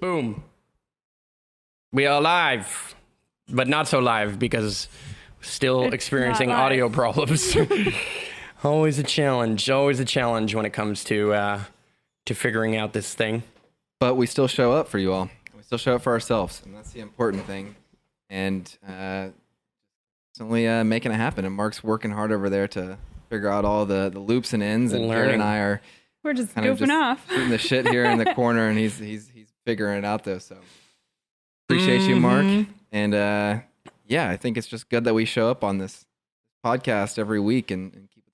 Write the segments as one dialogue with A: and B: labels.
A: Boom. We are live, but not so live because still
B: It's
A: experiencing audio problems. always a challenge. Always a challenge when it comes to uh, to figuring out this thing.
C: but we still show up for you all. We still show up for ourselves, and that's the important thing. And uh, certainly uh, making it happen. And Marc's working hard over there to figure out all the, the loops and ends. And Jared
A: Learning.
C: and I are
B: We're just goofing
C: just
B: off.
C: shooting the shit here in the corner, and he's he's he's figuring it out though. So appreciate you, Marc.
A: Mhm.
C: And uh, yeah, I think it's just good that we show up on this podcast every week and, and keep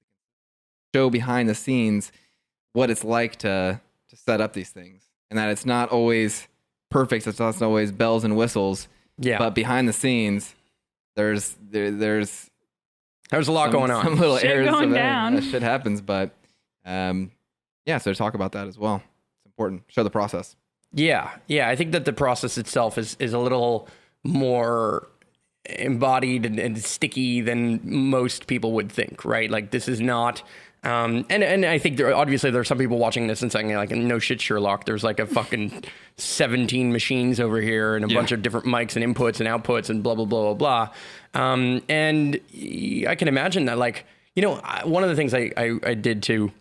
C: show behind the scenes what it's like to to set up these things, and that it's not always perfect. It's not always bells and whistles,
A: Yeah,
C: but behind the scenes, there's there, there's
A: there's a lot
C: some,
A: going on.
C: Some little
B: Shit
C: errors
B: going
C: that-
B: down.
C: That shit happens, but um, yeah. So to talk about that as well, it's important. Show the process.
A: Yeah, yeah. I think that the process itself is is a little more embodied and, and sticky than most people would think, right? Like this is not. Um, and and I think there obviously there are some people watching this and saying like no shit Sherlock. There's like a fucking seventeen machines over here and a
C: Yeah.
A: bunch of different mics and inputs and outputs and blah blah blah blah blah. Um, and I can imagine that like you know one of the things I I, I did to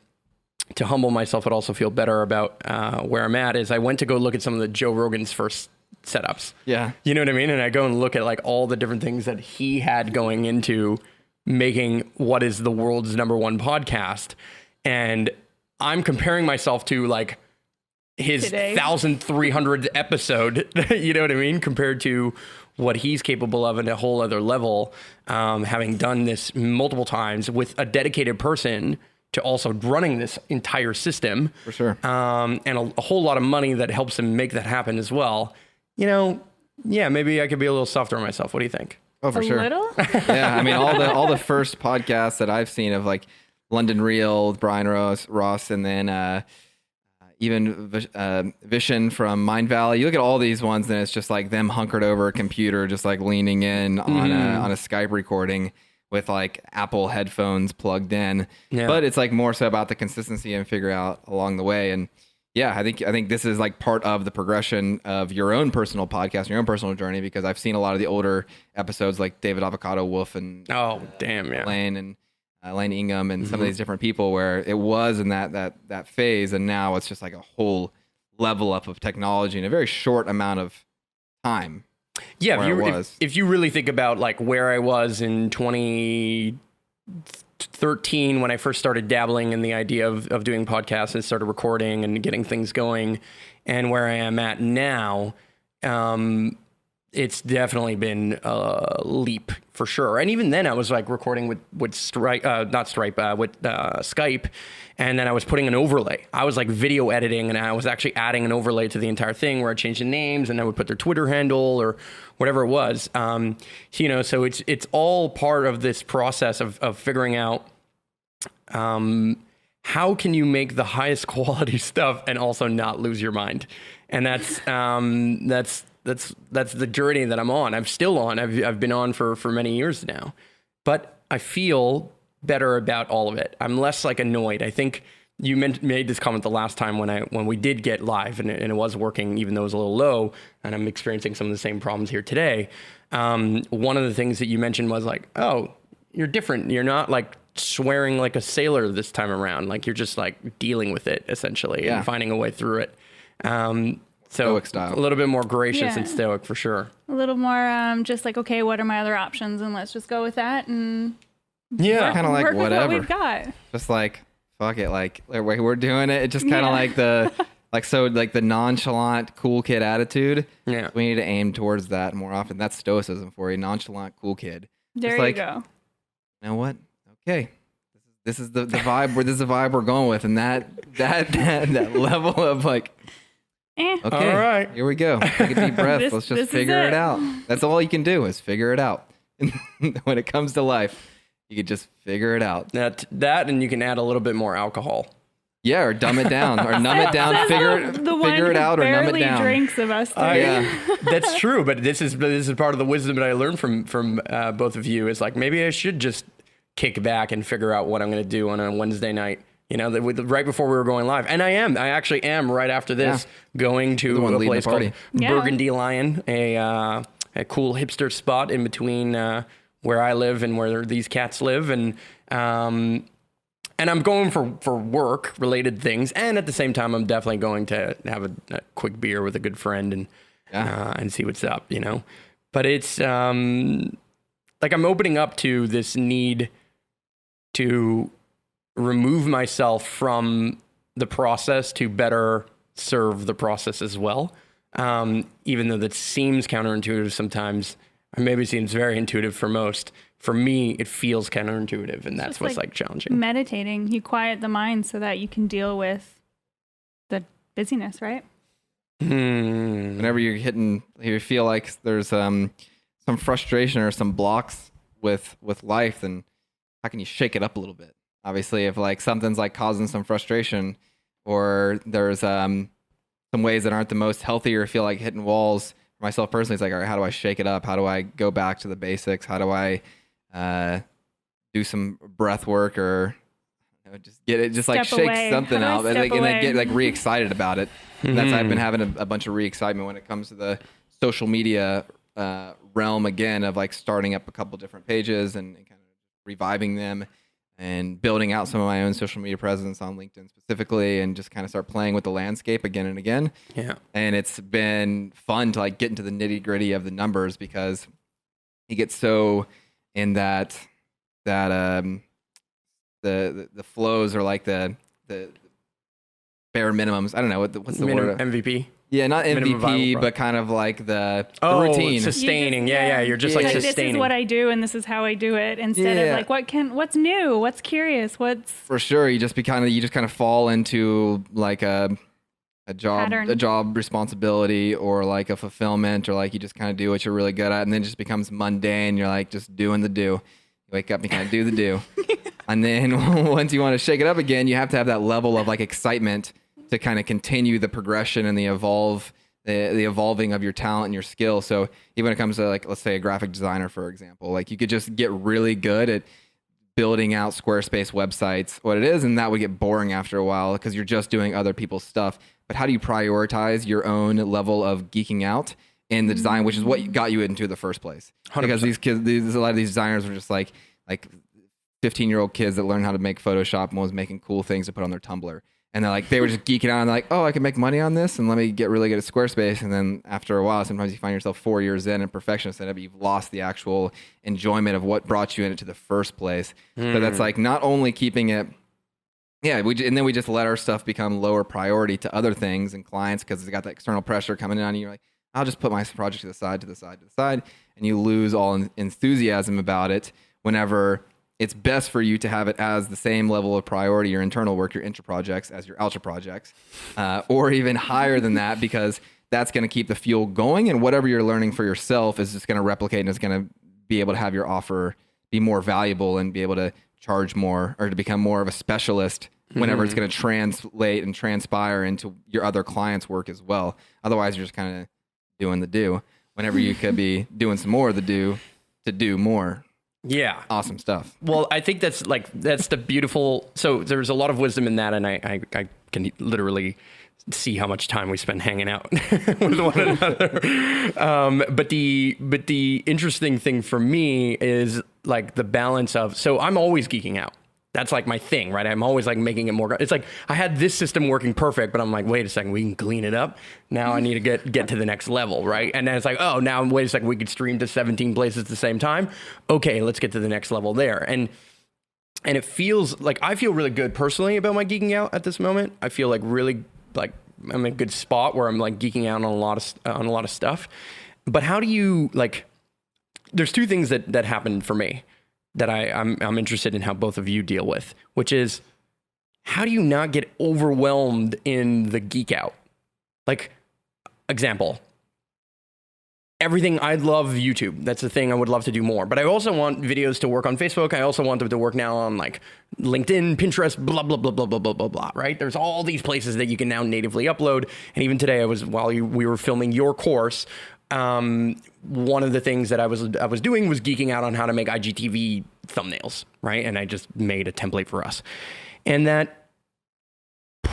A: to humble myself but also feel better about uh, where I'm at is I went to go look at some of the Joe Rogan's first setups.
C: Yeah.
A: You know what I mean? And I go and look at like all the different things that he had going into making what is the world's number one podcast. And I'm comparing myself to like his 1300 episode, you know what I mean? Compared to what he's capable of at a whole other level, um, having done this multiple times with a dedicated person to also running this entire system
C: For sure.
A: um, and a, a whole lot of money that helps him make that happen as well. You know, yeah, maybe I could be a little softer on myself. What do you think?
C: Oh, for
B: a
C: sure.
B: little?
C: yeah, I mean all the all the first podcasts that I've seen of like London Real, with Brian Rose, Rose, and then uh, even Vish- uh, Vishen from Mindvalley. You look at all these ones, and it's just like them hunkered over a computer, just like leaning in on a on a Skype recording with like Apple headphones plugged in.
A: Yeah.
C: But it's like more so about the consistency and figure out along the way and. Yeah, I think I think this is like part of the progression of your own personal podcast, your own personal journey, because I've seen a lot of the older episodes like David Avocado Wolf and
A: Oh, damn, yeah.
C: Lane and uh, Lane Ingham and
A: Mm-hmm.
C: some of these different people where it was in that that that phase, and now it's just like a whole level up of technology in a very short amount of time.
A: Yeah, if you, if, if you really think about like where I was in 2013 when I first started dabbling in the idea of, of doing podcasts and started recording and getting things going, and where I am at now, um, it's definitely been a leap for sure. And even then, I was like recording with with Stripe, uh, not Stripe, uh, with uh, Skype, and then I was putting an overlay. I was like video editing, and I was actually adding an overlay to the entire thing where I changed the names, and I would put their Twitter handle or whatever it was. Um, you know, so it's it's all part of this process of of figuring out um, how can you make the highest quality stuff and also not lose your mind? And that's um, that's that's that's the journey that I'm on. I'm still on. I've I've been on for for many years now, but I feel better about all of it. I'm less like annoyed. I think you meant, made this comment the last time when I when we did get live and it, and it was working, even though it was a little low, and I'm experiencing some of the same problems here today. Um, one of the things that you mentioned was like, oh, you're different. You're not like swearing like a sailor this time around. Like you're just like dealing with it essentially
C: Yeah.
A: and finding a way through it. Um, so
C: Stoic style.
A: a little bit more gracious and stoic for sure.
B: A little more um, just like, okay, what are my other options? And let's just go with that and
A: Yeah.
C: Kinda like
B: work with
C: whatever.
B: what we've got.
C: Just like fuck it, like like, we're we're doing it. It's just kind of
B: Yeah.
C: like the like so like the nonchalant cool kid attitude.
A: Yeah.
C: We need to aim towards that more often. That's stoicism for you, nonchalant cool kid.
B: There
C: Just
B: you
C: like-
B: go.
C: you know what? Okay. This is the, the vibe where this is the vibe we're going with, and that that that, that level of like,
B: Eh.
C: okay,
A: All right.
C: here we go. Take a deep breath.
B: This-
C: Let's just figure it.
B: it.
C: out. That's all you can do is figure it out. when it comes to life, you could just figure it out.
A: That that and you can add a little bit more alcohol.
C: Yeah, or dumb it down, or numb it down.
B: Says
C: Figure
B: the,
C: it,
B: the one
C: figure it out, or numb it down.
B: drinks of us three.
A: I-
C: Yeah.
A: That's true, but this is this is part of the wisdom that I learned from from uh, both of you. Is like maybe I should just kick back and figure out what I'm going to do on a Wednesday night You know, that with, right before we were going live, and I am. I actually am right after this going to
C: one
A: a
C: leading the
A: place called
C: party.
B: Yeah.
A: Burgundy Lion, a uh, a cool hipster spot in between uh, where I live and where these cats live, and um, and I'm going for for work related things, and at the same time, I'm definitely going to have a, a quick beer with a good friend and
C: Yeah.
A: uh, and see what's up, you know. But it's um, like I'm opening up to this need to remove myself from the process to better serve the process as well. Um, even though that seems counterintuitive sometimes, or maybe it seems very intuitive for most. For me, it feels counterintuitive, and that's what's
B: like
A: like challenging.
B: Meditating, you quiet the mind so that you can deal with the busyness, right?
A: Hmm.
C: whenever you're hitting you feel like there's um some frustration or some blocks with with life then how can you shake it up a little bit obviously if like something's like causing some frustration or there's um some ways that aren't the most healthy or feel like hitting walls for myself personally it's like all right how do i shake it up? How do i go back to the basics? How do i uh do some breath work or you know, just get it just like shake
B: away.
C: something
B: How
C: out and, like, and then get like re-excited about it. And that's I've been having a, a bunch of re-excitement when it comes to the social media uh, realm again of like starting up a couple different pages and, and kind of reviving them and building out some of my own social media presence on LinkedIn specifically and just kind of start playing with the landscape again and again.
A: Yeah.
C: And it's been fun to like get into the nitty gritty of the numbers because you get so in that that um the the, the flows are like the the bare minimums. I don't know what the, what's the
A: Minimum
C: word.
A: MVP.
C: Yeah, not MVP, but kind of like the, the
A: Oh,
C: routine.
A: sustaining.
B: You
A: yeah,
B: just-
A: yeah.
B: yeah.
A: You're just
C: Yeah.
A: like
C: Like,
B: Like this is what I do and this is how I do it instead
C: Yeah.
B: of like what can what's new, what's curious, what's
C: for sure you just be kind of you just kind of fall into like a a job
B: Pattern.
C: a job responsibility or like a fulfillment or like you just kind of do what you're really good at and then it just becomes mundane you're like just doing the do you wake up and kind of do the do and then once you want to shake it up again you have to have that level of like excitement to kind of continue the progression and the evolve the, the evolving of your talent and your skill so even when it comes to like let's say a graphic designer for example like you could just get really good at building out Squarespace websites, what it is, and that would get boring after a while because you're just doing other people's stuff. But how do you prioritize your own level of geeking out in the design, which is what got you into the first place? Because these kids, these a lot of these designers were just like like 15 year old kids that learned how to make Photoshop and was making cool things to put on their Tumblr. And they're like, they were just geeking out and like, oh, I can make money on this and let me get really good at Squarespace. And then after a while, sometimes you find yourself four years in and perfectionist it, but you've lost the actual enjoyment of what brought you into the first place. So that's hmm. like not only keeping it yeah, we and then we just let our stuff become lower priority to other things and clients because it's got that external pressure coming in on you. You're like, I'll just put my project to the side, to the side, to the side, and you lose all enthusiasm about it. Whenever it's best for you to have it as the same level of priority, your internal work, your intra projects, as your ultra projects, uh, or even higher than that, because that's going to keep the fuel going, and whatever you're learning for yourself is just going to replicate and it's going to be able to have your offer be more valuable and be able to charge more or to become more of a specialist whenever it's going to translate and transpire into your other clients' work as well. Otherwise, you're just kind of doing the do. Whenever you could be doing some more of the do to do more
A: yeah.
C: awesome stuff.
A: Well, I think that's like that's the beautiful. So there's a lot of wisdom in that, and I I, I can literally see how much time we spend hanging out with one another. Um, but the but the interesting thing for me is like the balance of. So I'm always geeking out. That's like my thing, right? I'm always like making it more. It's like I had this system working perfect, but I'm like, wait a second, we can clean it up. Now I need to get get to the next level, right? And then it's like, oh, now wait a second, we could stream to 17 places at the same time. Okay, let's get to the next level there. And and it feels like I feel really good personally about my geeking out at this moment. I feel like really like I'm in a good spot where I'm like geeking out on a lot of on a lot of stuff. But how do you like? There's two things that that happened for me that I I'm I'm interested in how both of you deal with, which is how do you not get overwhelmed in the geek out? Like example, everything I love YouTube. That's the thing I would love to do more. But I also want videos to work on Facebook. I also want them to work now on like LinkedIn, Pinterest, blah blah blah blah blah blah blah blah. Right? There's all these places that you can now natively upload. And even today, I was while you, we were filming your course. Um, one of the things that I was I was doing was geeking out on how to make IGTV thumbnails, right? And I just made a template for us, and that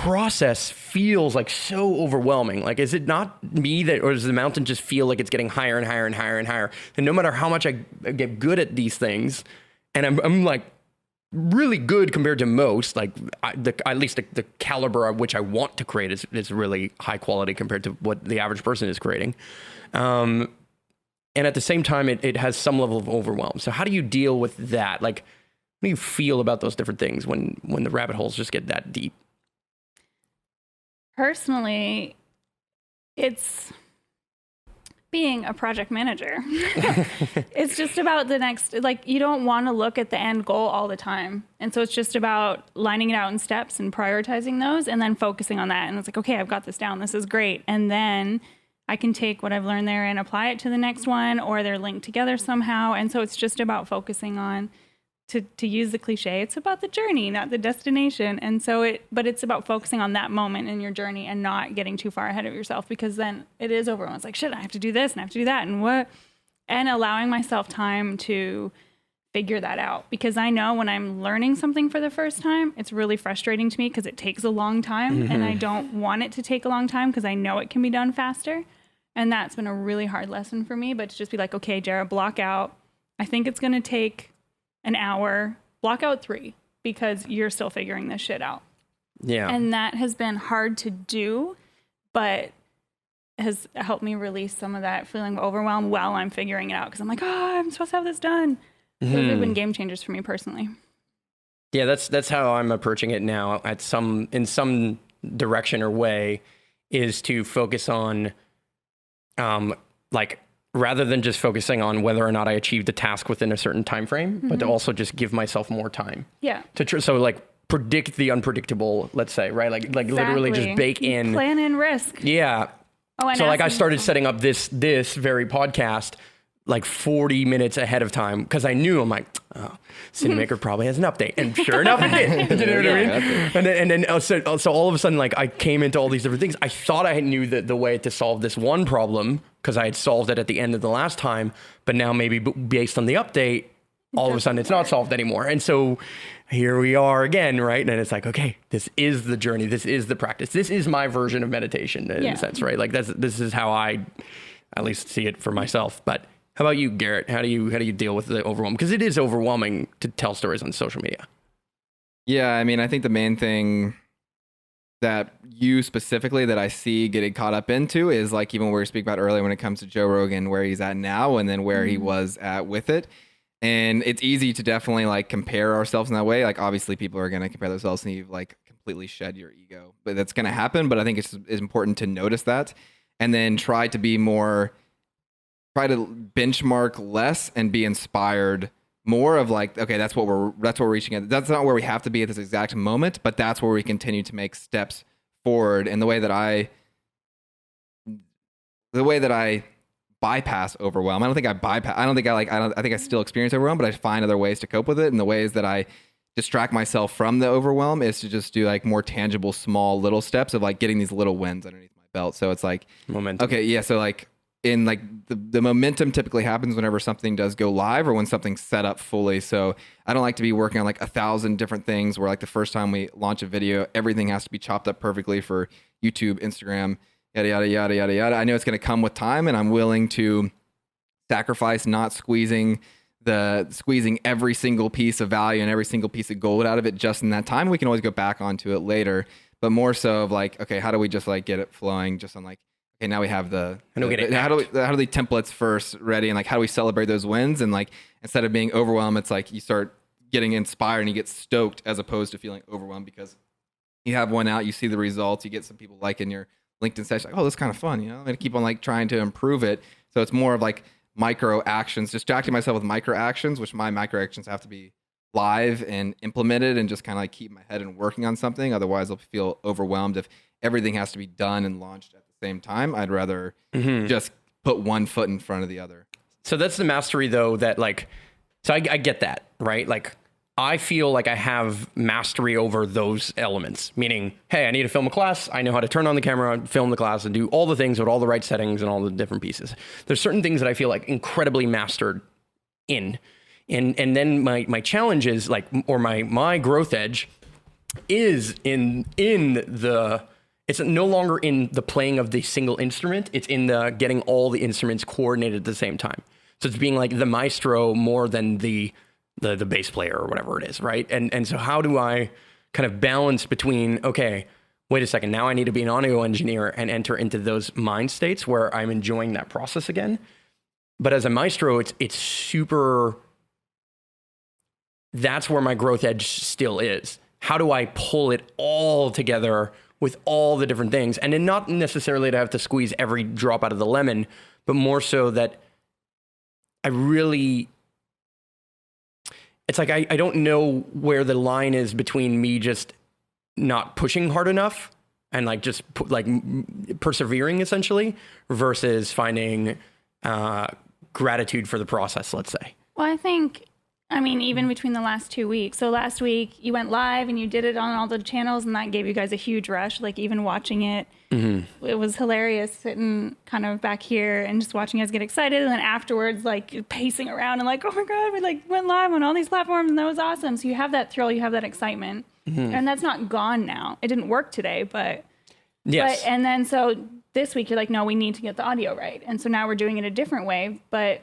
A: process feels like so overwhelming. Like, is it not me that, or does the mountain just feel like it's getting higher and higher and higher and higher? And no matter how much I get good at these things, and I'm, I'm like really good compared to most, like I, the, at least the, the caliber of which I want to create is, is really high quality compared to what the average person is creating. Um, and at the same time, it, it has some level of overwhelm. So how do you deal with that? Like, how do you feel about those different things when when the rabbit holes just get that deep?
B: Personally, it's being a project manager. it's just about the next, like, you don't want to look at the end goal all the time. And so it's just about lining it out in steps and prioritizing those and then focusing on that. And it's like, okay, I've got this down. This is great. And then I can take what I've learned there and apply it to the next one, or they're linked together somehow. And so it's just about focusing on to, to use the cliche, it's about the journey, not the destination. And so it, but it's about focusing on that moment in your journey and not getting too far ahead of yourself because then it is overwhelming. It's like, shit, I have to do this and I have to do that and what, and allowing myself time to figure that out because I know when I'm learning something for the first time, it's really frustrating to me because it takes a long time and I mm-hmm. don't want it to take a long time because I know it can be done faster. And that's been a really hard lesson for me, but to just be like, okay, Jared, block out. I think it's going to take an hour, block out three because you're still figuring this shit out.
A: Yeah.
B: And that has been hard to do, but has helped me release some of that feeling of overwhelm while I'm figuring it out because I'm like, oh, I'm supposed to have this done. Those have been game changers for me personally.
A: Yeah, that's that's how I'm approaching it now. At some in some direction or way, is to focus on, um, like rather than just focusing on whether or not I achieved a task within a certain time frame, but to also just give myself more time
B: Yeah.
A: to tr- so like predict the unpredictable. Let's say right, like like literally just
B: Exactly.
A: bake in.
B: plan in risk.
A: Yeah.
B: Oh, and
A: so like I started setting up this this very podcast like 40 minutes ahead of time because I knew I'm like, oh, Cinemaker probably has an update, and sure enough, it did. you know what I mean?
C: Yeah.
A: And then and then uh, so, so all of a sudden, like I came into all these different things. I thought I knew the the way to solve this one problem because I had solved it at the end of the last time, but now maybe b- based on the update, all of a sudden it's not solved anymore. And so here we are again, right? And it's like, okay, this is the journey. This is the practice. This is my version of meditation in
B: Yeah.
A: a sense, right? Like that's this is how I at least see it for myself. But how about you, Garrett? How do you how do you deal with the overwhelm? Because it is overwhelming to tell stories on social media.
C: Yeah, I mean, I think the main thing that you specifically that I see getting caught up into is like even where we speak about earlier when it comes to Joe Rogan, where he's at now and then where he mm-hmm. was at with it. And it's easy to definitely like compare ourselves in that way. Like obviously people are gonna compare themselves and you've like completely shed your ego. But that's gonna happen. But I think it's, it's important to notice that and then try to be more try to benchmark less and be inspired more of like okay that's what we're that's what we're reaching at that's not where we have to be at this exact moment but that's where we continue to make steps forward and the way that i the way that i bypass overwhelm i don't think i bypass i don't think i like i don't i think i still experience overwhelm but i find other ways to cope with it and the ways that i distract myself from the overwhelm is to just do like more tangible small little steps of like getting these little wins underneath my belt so it's like
A: Momentum.
C: Okay, yeah. So like in like the, the momentum typically happens whenever something does go live or when something's set up fully. So I don't like to be working on like a thousand different things where like the first time we launch a video, everything has to be chopped up perfectly for YouTube, Instagram, yada yada yada yada yada. I know it's gonna come with time and I'm willing to sacrifice not squeezing the squeezing every single piece of value and every single piece of gold out of it just in that time. We can always go back onto it later. But more so of like, okay, how do we just like get it flowing just on like okay, now we have the
A: How do we it
C: how do we how do the templates first ready and like how do we celebrate those wins and like instead of being overwhelmed, it's like you start getting inspired and you get stoked as opposed to feeling overwhelmed because you have one out, you see the results, you get some people liking your LinkedIn session, like, oh, this is kind of fun, you know. I'm gonna keep on like trying to improve it. So it's more of like micro actions, distracting myself with micro actions, which my micro actions have to be live and implemented and just kind of like keep my head and working on something. Otherwise I'll feel overwhelmed if everything has to be done and launched at the same time. I'd rather
A: Mm-hmm.
C: just put one foot in front of the other.
A: So that's the mastery, though, that like, so I, I get that, right? Like, I feel like I have mastery over those elements, meaning, hey, I need to film a class. I know how to turn on the camera, film the class, and do all the things with all the right settings and all the different pieces. There's certain things that I feel like incredibly mastered in. And, and then my, my challenge is like, or my, my growth edge is in in the it's no longer in the playing of the single instrument. It's in the getting all the instruments coordinated at the same time. So it's being like the maestro more than the the the bass player or whatever it is right? And and so how do i kind of balance between okay wait a second now i need to be an audio engineer and enter into those mind states where i'm enjoying that process again. But as a maestro it's it's super that's where my growth edge still is. How do I pull it all together with all the different things? And then not necessarily to have to squeeze every drop out of the lemon, but more so that I really it's like I, I don't know where the line is between me just not pushing hard enough and like just pu- like persevering essentially versus finding uh, gratitude for the process let's say
B: Well, I think, I mean, even between the last two weeks. So last week you went live and you did it on all the channels, and that gave you guys a huge rush. Like even watching it, mm-hmm. it was hilarious sitting kind of back here and just watching us get excited. And then afterwards, like pacing around and like, oh my god, we like went live on all these platforms, and that was awesome. So you have that thrill, you have that excitement, mm-hmm. and that's not gone now. It didn't work today, but
A: yes
B: but and then so this week you're like, no, we need to get the audio right. And so now we're doing it a different way, but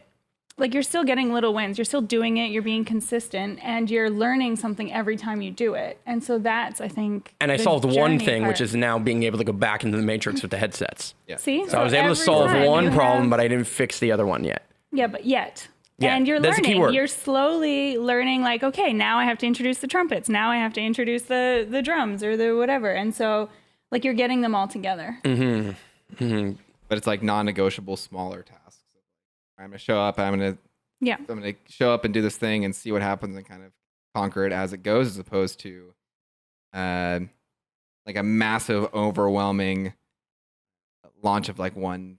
B: like you're still getting little wins. You're still doing it, you're being consistent, and you're learning something every time you do it. And so that's I think
A: And I solved one
B: journey
A: thing, which is now being able to go back into the matrix with the headsets. Yeah.
B: see.
A: So I was able to solve one problem, but I didn't fix the other one yet.
B: yeah, but yet.
A: Yeah,
B: and you're
A: that's a key
B: learning.
A: word.
B: You're slowly learning. Like, okay, now I have to introduce the trumpets. Now I have to introduce the the drums or the whatever. And so, like, you're getting them all together.
A: Mm-hmm.
C: but it's like non-negotiable smaller tasks. I'm gonna show up. I'm gonna
B: Yeah.
C: I'm gonna show up and do this thing and see what happens and kind of conquer it as it goes, as opposed to, uh, like a massive, overwhelming launch of like one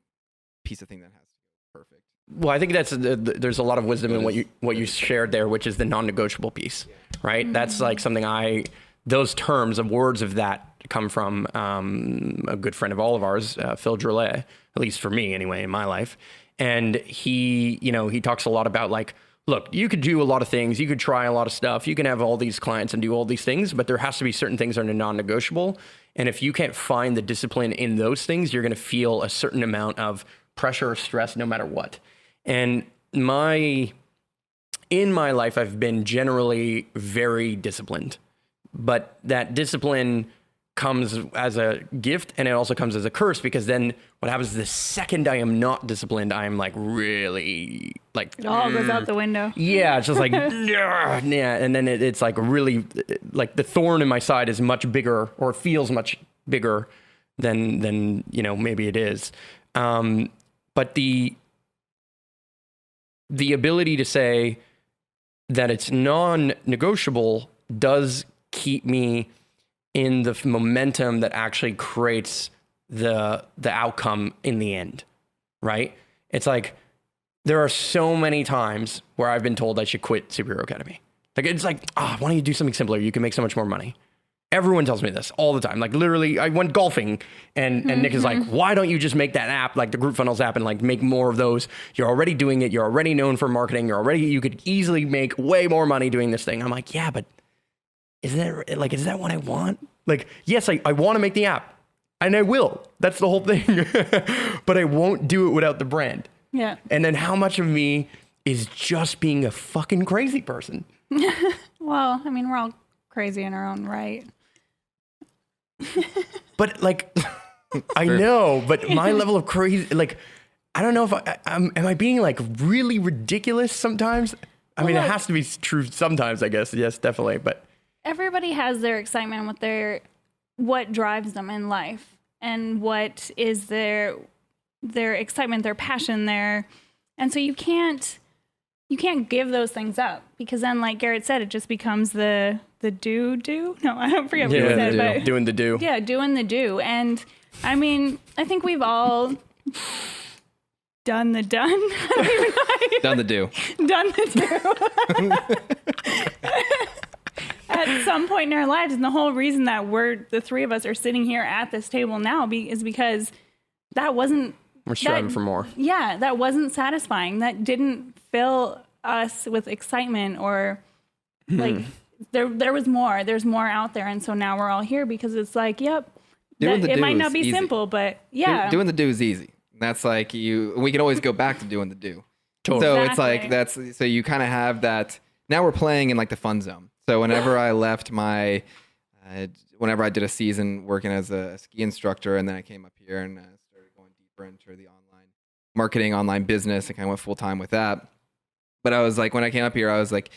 C: piece of thing that has to be perfect.
A: Well, I think that's the, the, there's a lot of wisdom in
C: That
A: what
C: is-
A: you what you shared there, which is the non-negotiable piece, right? That's like something I those terms of words of that come from um, a good friend of all of ours, uh, Phil Drolet, at least for me anyway in my life, and he you know he talks a lot about like. Look, you could do a lot of things. You could try a lot of stuff. You can have all these clients and do all these things, but there has to be certain things that are non-negotiable. And if you can't find the discipline in those things, you're going to feel a certain amount of pressure or stress no matter what. And my in my life I've been generally very disciplined. But that discipline comes as a gift and it also comes as a curse because then what happens is the second I am not disciplined, I'm like really like
B: It all goes out the window.
A: yeah, it's just like yeah, yeah, and then it, it's like really like the thorn in my side is much bigger, or feels much bigger than than you know maybe it is. Um, but the the ability to say that it's non-negotiable does keep me in the momentum that actually creates the the outcome in the end, right? It's like there are so many times where I've been told I should quit Superhero Academy. Like it's like, ah, why don't you do something simpler? You can make so much more money. Everyone tells me this all the time. Like literally, I went golfing, and and Nick is like, why don't you just make that app like the Group Funnels app and like make more of those? You're already doing it. You're already known for marketing. You're already you could easily make way more money doing this thing. I'm like, yeah, but is that like is that what I want? Like, yes, I, I want to make the app. And I will. That's the whole thing. but I won't do it without the brand.
B: Yeah.
A: And then how much of me is just being a fucking crazy person?
B: Well, I mean, we're all crazy in our own right.
A: But like, I know, but my level of crazy, like, I don't know if I, I'm, am I being like really ridiculous sometimes? I mean, it has to be true sometimes, I guess. Yes, definitely. But
B: everybody has their excitement with their what drives them in life and what is their their excitement their passion their and so you can't you can't give those things up because then like garrett said it just becomes the the do do no i don't forget what he said but
A: doing the do.
B: yeah doing the do and i mean i think we've all done the done. I don't even know how you
C: Done the do.
B: done the do at some point in our lives and the whole reason that we're the three of us are sitting here at this table now be, is because that wasn't
A: We're striving
B: that-
A: for more.
B: yeah that wasn't satisfying that didn't fill us with excitement or
A: Hmm.
B: like there there was more. There's more out there, and so now we're all here because it's like, yep,
C: Doing
B: that-
C: the
B: it might not be
C: easy.
B: simple, but yeah,
C: doing the do is easy. That's like you. We can always go back to doing the do.
A: Totally.
C: So it's like that's so you kind of have that. Now we're playing in like the fun zone. So whenever I left my, uh, whenever I did a season working as a ski instructor, and then I came up here and uh, started going deeper into the online marketing, online business, and kind of went full time with that. But I was like, when I came up here, I was like,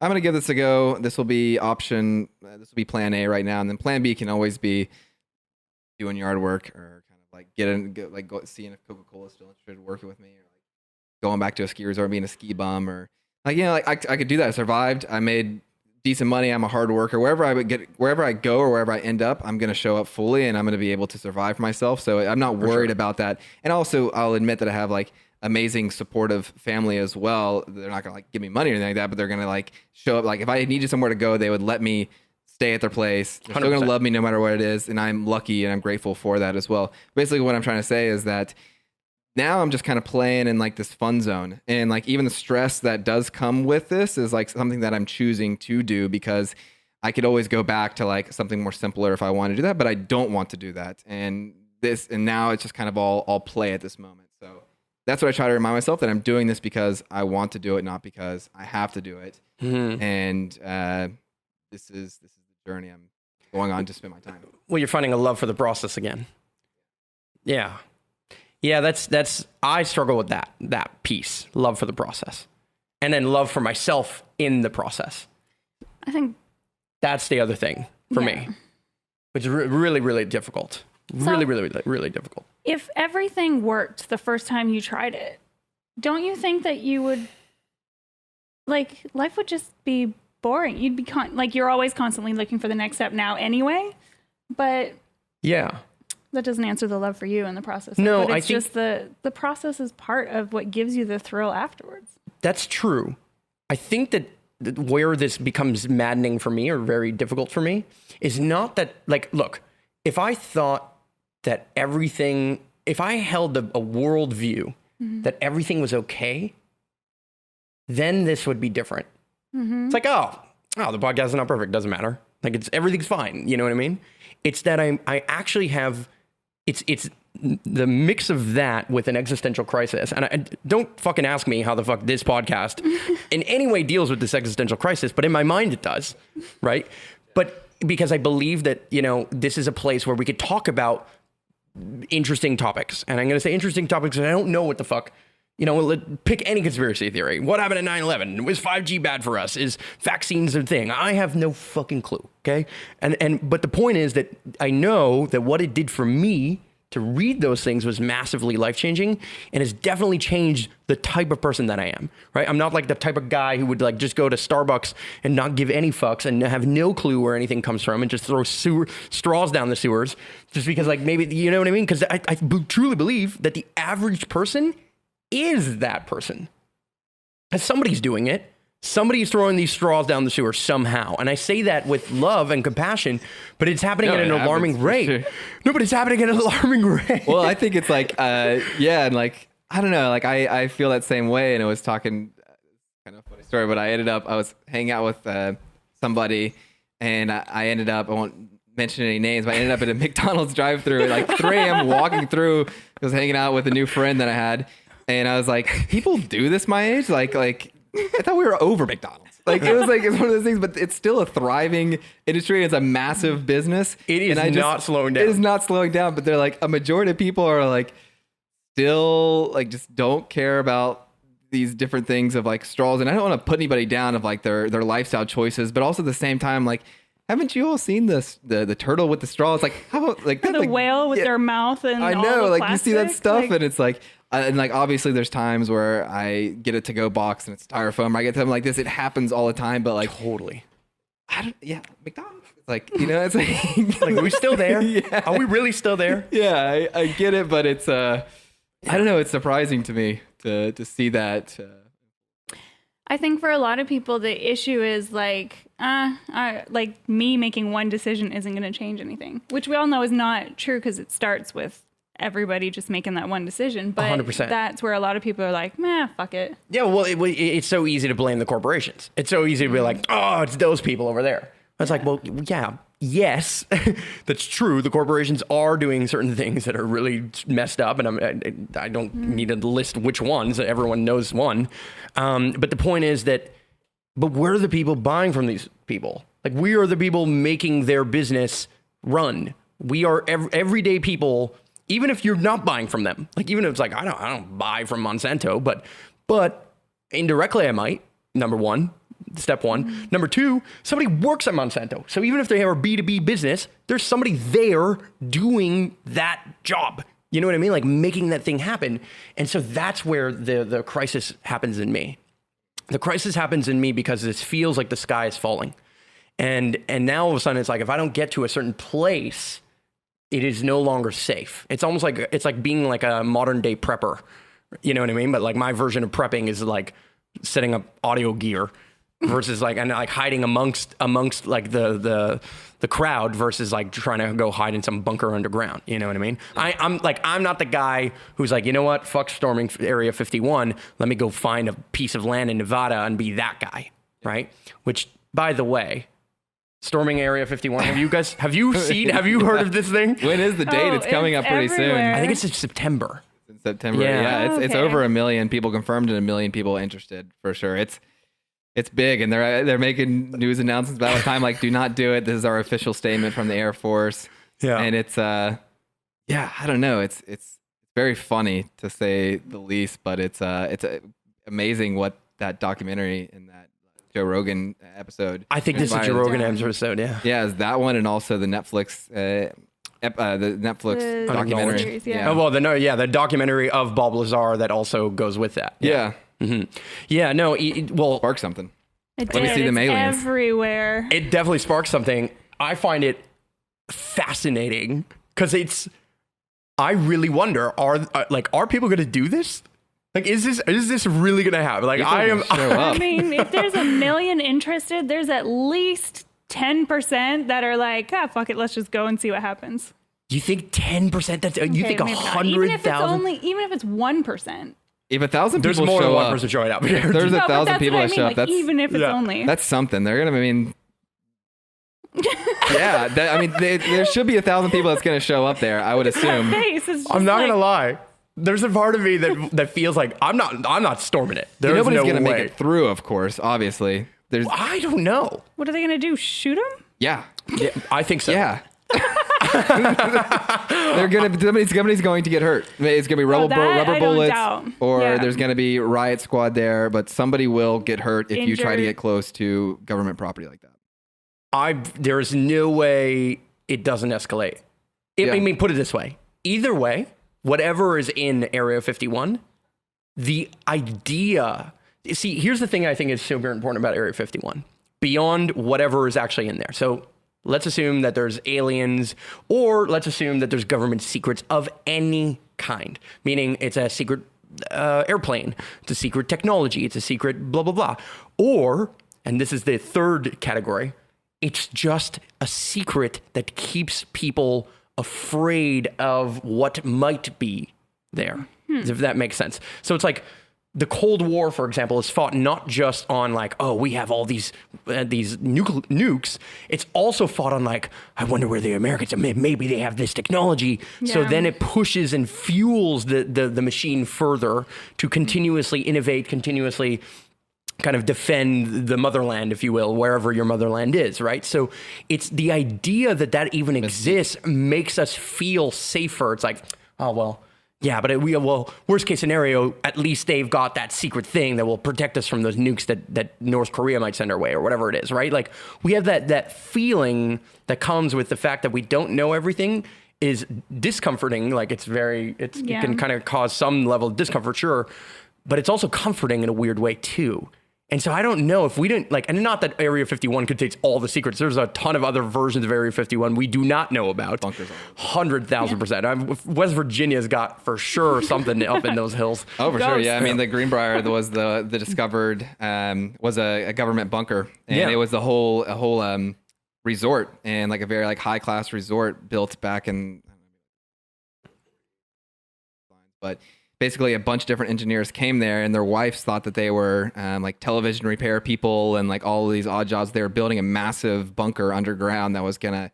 C: I'm gonna give this a go. This will be option. Uh, this will be plan A right now, and then plan B can always be doing yard work or kind of like getting go, like go, seeing if Coca Cola is still interested in working with me, or like going back to a ski resort, being a ski bum, or like you know, like I, I could do that. I survived. I made decent money. I'm a hard worker. Wherever I would get, wherever I go or wherever I end up, I'm gonna show up fully, and I'm gonna be able to survive myself. So I'm not worried about that. And also, I'll admit that I have like amazing supportive family as well. They're not gonna like give me money or anything like that, but they're gonna like show up. Like if I needed somewhere to go, they would let me stay at their place. They're still gonna love me no matter what it is, and I'm lucky and I'm grateful for that as well. Basically, what I'm trying to say is that now I'm just kind of playing in like this fun zone, and like even the stress that does come with this is like something that I'm choosing to do because I could always go back to like something more simpler if I want to do that, but I don't want to do that, and this and now it's just kind of all all play at this moment. So that's what I try to remind myself that I'm doing this because I want to do it, not because I have to do it.
A: Mhm.
C: And uh, this is this is the journey I'm going on to spend my time.
A: Well, you're finding a love for the process again. Yeah. Yeah, that's that's I struggle with that that piece, love for the process. And then love for myself in the process.
B: I think
A: That's the other thing for
B: Yeah.
A: me. Which is re- really really difficult.
B: So-
A: really really really, really difficult.
B: if everything worked the first time you tried it, don't you think that you would like life would just be boring? You'd be con- like you're always constantly looking for the next step now anyway, but
A: Yeah.
B: That doesn't answer the love for you in the process.
A: No,
B: but
A: I
B: it's
A: think-
B: just the the process is part of what gives you the thrill afterwards.
A: That's true. I think that where this becomes maddening for me or very difficult for me is not that, like, look, if I thought that everything, if I held a, a world view mm-hmm. that everything was okay, then this would be different. Mm-hmm. It's like, oh, oh, the podcast is not perfect. Doesn't matter. Like, it's everything's fine. You know what I mean? It's that I I actually have it's it's the mix of that with an existential crisis. And I, don't fucking ask me how the fuck this podcast in any way deals with this existential crisis, but in my mind it does, right? But because I believe that you know this is a place where we could talk about interesting topics, and I'm going to say interesting topics, and I don't know what the fuck. You know, pick any conspiracy theory. What happened at 9 11? Was 5G bad for us? Is vaccines a thing? I have no fucking clue. Okay. And, and, but the point is that I know that what it did for me to read those things was massively life changing and has definitely changed the type of person that I am. Right. I'm not like the type of guy who would like just go to Starbucks and not give any fucks and have no clue where anything comes from and just throw sewer, straws down the sewers just because, like, maybe, you know what I mean? Because I, truly believe that the average person is that person. Because somebody's doing it. Somebody's throwing these straws down the sewer somehow. And I say that with love and compassion, but it's happening
C: No,
A: at an alarming rate.
C: sure.
A: No, but it's happening at an alarming rate.
C: well, I think it's like, uh, yeah, and like I don't know, like I I feel that same way. And I was talking, uh, kind of funny story, but I ended up I was hanging out with uh, somebody, and I, I ended up I won't mention any names, but I ended up at a McDonald's drive-through at like 3 a.m. walking through. I was hanging out with a new friend that I had, and I was like, people do this my age, like like. I thought we were over McDonald's. Like it was like it's one of those things, but it's still a thriving industry. It's a massive business.
A: It is
C: and I
A: not slowing down.
C: It is
A: down.
C: not slowing down, but they're like a majority of people are like still like just don't care about these different things of like straws. And I don't want to put anybody down of like their their lifestyle choices, but also at the same time, like haven't you all seen this the the turtle with the straw? It's like how about like
B: the
C: like,
B: whale with
C: yeah,
B: their mouth and
C: I
B: all
C: know,
B: the
C: like you see that stuff,
B: like-
C: and it's like, and like obviously there's times where I get a to go box and it's styrofoam. Or I get something like this. It happens all the time, but like
A: totally.
C: I don't, yeah, McDonald's. Like you know, it's like,
A: Like, are we still there?
C: yeah,
A: Are we really still there?
C: yeah, I, I get it, but it's uh, I don't know. It's surprising to me to to see that. Uh,
B: I think for a lot of people, the issue is like, uh, I, like me making one decision isn't going to change anything, which we all know is not true because it starts with everybody just making that one decision. But
A: 100%.
B: that's where a lot of people are like, "Meh, fuck it."
A: Yeah, well, it, it- it's so easy to blame the corporations. It's so easy to be like, oh, it's those people over there. It's like, well, yeah, yes, that's true. The corporations are doing certain things that are really messed up, and I'm, I, I don't need to list which ones. Everyone knows one. Um, but the point is that, but we're the people buying from these people. Like we are the people making their business run. We are ev- everyday people. Even if you're not buying from them, like even if it's like I don't, I don't buy from Monsanto, but, but indirectly I might. Number one, step one. Mm-hmm. Number two, somebody works at Monsanto. So even if they have a B2B business, there's somebody there doing that job. You know what I mean? Like making that thing happen. And so that's where the, the crisis happens in me. The crisis happens in me because this feels like the sky is falling. And and now all of a sudden it's like if I don't get to a certain place, it is no longer safe. It's almost like it's like being like a modern day prepper. You know what I mean? But like my version of prepping is like setting up audio gear versus like and like hiding amongst amongst like the the the crowd versus like trying to go hide in some bunker underground. You know what I mean? I, I'm like I'm not the guy who's like, you know what, fuck storming Area 51. Let me go find a piece of land in Nevada and be that guy, right? Which, by the way, storming Area 51. Have you guys have you seen? Have you heard of this thing?
C: When is the date?
B: Oh,
C: it's coming
B: it's
C: up pretty
B: everywhere.
A: I think it's in September.
C: soon. In September.
A: Yeah.
C: Yeah, it's it's
B: Okay.
C: over a million people confirmed and a million people interested for sure. It's it's big, and they're they're making news announcements about the time like, do not do it. This is our official statement from the Air Force.
A: Yeah.
C: and it's uh, yeah, I don't know. It's it's very funny to say the least, but it's uh, it's uh, amazing what that documentary and that Joe Rogan episode.
A: I think this is a Joe. Rogan episode. Yeah.
C: Yeah, it's that one and also the Netflix, uh, ep- uh the Netflix
B: The
C: documentary.
B: series, yeah.
A: Oh, well, the no, yeah, the documentary of Bob Lazar that also goes with that.
C: yeah,
A: hmm Yeah, no, it, it- well,
C: spark something.
B: It
C: Let me see them
B: It's
C: aliens.
B: everywhere.
A: it definitely sparks something. I find it fascinating because it's. I really wonder are uh, like are people going to do this? Like, is this is this really going to happen? Like, I am.
B: I mean, if there's a million interested, there's at least 10% that are like, ah, fuck it, let's just go and see what happens.
A: You think ten percent? That's you
B: Okay,
A: think a
B: maybe not. Even
A: hundred
B: if it's only, even if it's 1%.
C: If a thousand
A: There's
C: people
A: more than
C: show
A: one
C: up,
A: person showing up.
C: there's a
B: No, but
C: thousand people
B: what I
C: that
B: mean.
C: show up.
B: Like,
C: That's
B: even if it's
A: yeah.
B: only.
C: that's something. They're gonna. I mean, yeah. That, I mean, they, there should be a thousand people that's gonna show up there. I would assume.
B: face is
A: I'm not
B: like,
A: gonna lie. There's a part of me that that feels like I'm not. I'm not storming it. There's
C: Nobody's
A: no
C: gonna
A: way.
C: make it through. Of course, obviously. There's.
A: I don't know.
B: What are they going to do? Shoot him?
C: Yeah.
A: Yeah, I think so.
C: Yeah. They're gonna somebody's, somebody's going to get hurt. It's gonna be oh, rubber,
B: Oh, that
C: rubber bullets,
B: doubt.
C: or
B: Yeah.
C: there's gonna be riot squad there. But somebody will get hurt if you try to get close to government property like that.
A: I there is no way it doesn't escalate. It, I
C: Yeah.
A: mean, put it this way: either way, whatever is in Area 51, the idea. See, here's the thing I think is super important about Area 51. Beyond whatever is actually in there. So let's assume that there's aliens, or let's assume that there's government secrets of any kind, meaning it's a secret uh, airplane, it's a secret technology, it's a secret blah blah blah, or and this is the third category, it's just a secret that keeps people afraid of what might be there, if that makes sense. So it's like the Cold War, for example, is fought not just on like, oh, we have all these uh, these nukes. It's also fought on like, I wonder where the Americans. may- Maybe they have this technology. So then it pushes and fuels the, the the machine further to continuously innovate, continuously kind of defend the motherland, if you will, wherever your motherland is, right? So it's the idea that that even exists makes us feel safer. It's like, oh well, yeah, but it, we well, worst case scenario, at least they've got that secret thing that will protect us from those nukes that that North Korea might send our way or whatever it is, right? Like we have that that feeling that comes with the fact that we don't know everything is discomforting. Like it's very, it's, it can kind of cause some level of discomfort, sure, but it's also comforting in a weird way too. And so I don't know if we didn't like, and not that Area 51 contains all the secrets. There's a ton of other versions of Area 51 we do not know about.
C: Bunkers all
A: Hundred thousand percent. I'm- West Virginia's got for sure something up in those hills.
C: Oh, for sure. Yeah, I mean the Greenbrier was the the discovered um, was a, a government bunker, and
A: Yeah.
C: it was the whole a whole um, resort and like a very like high class resort built back in but basically a bunch of different engineers came there, and their wives thought that they were um, like television repair people and like all of these odd jobs. They were building a massive bunker underground that was gonna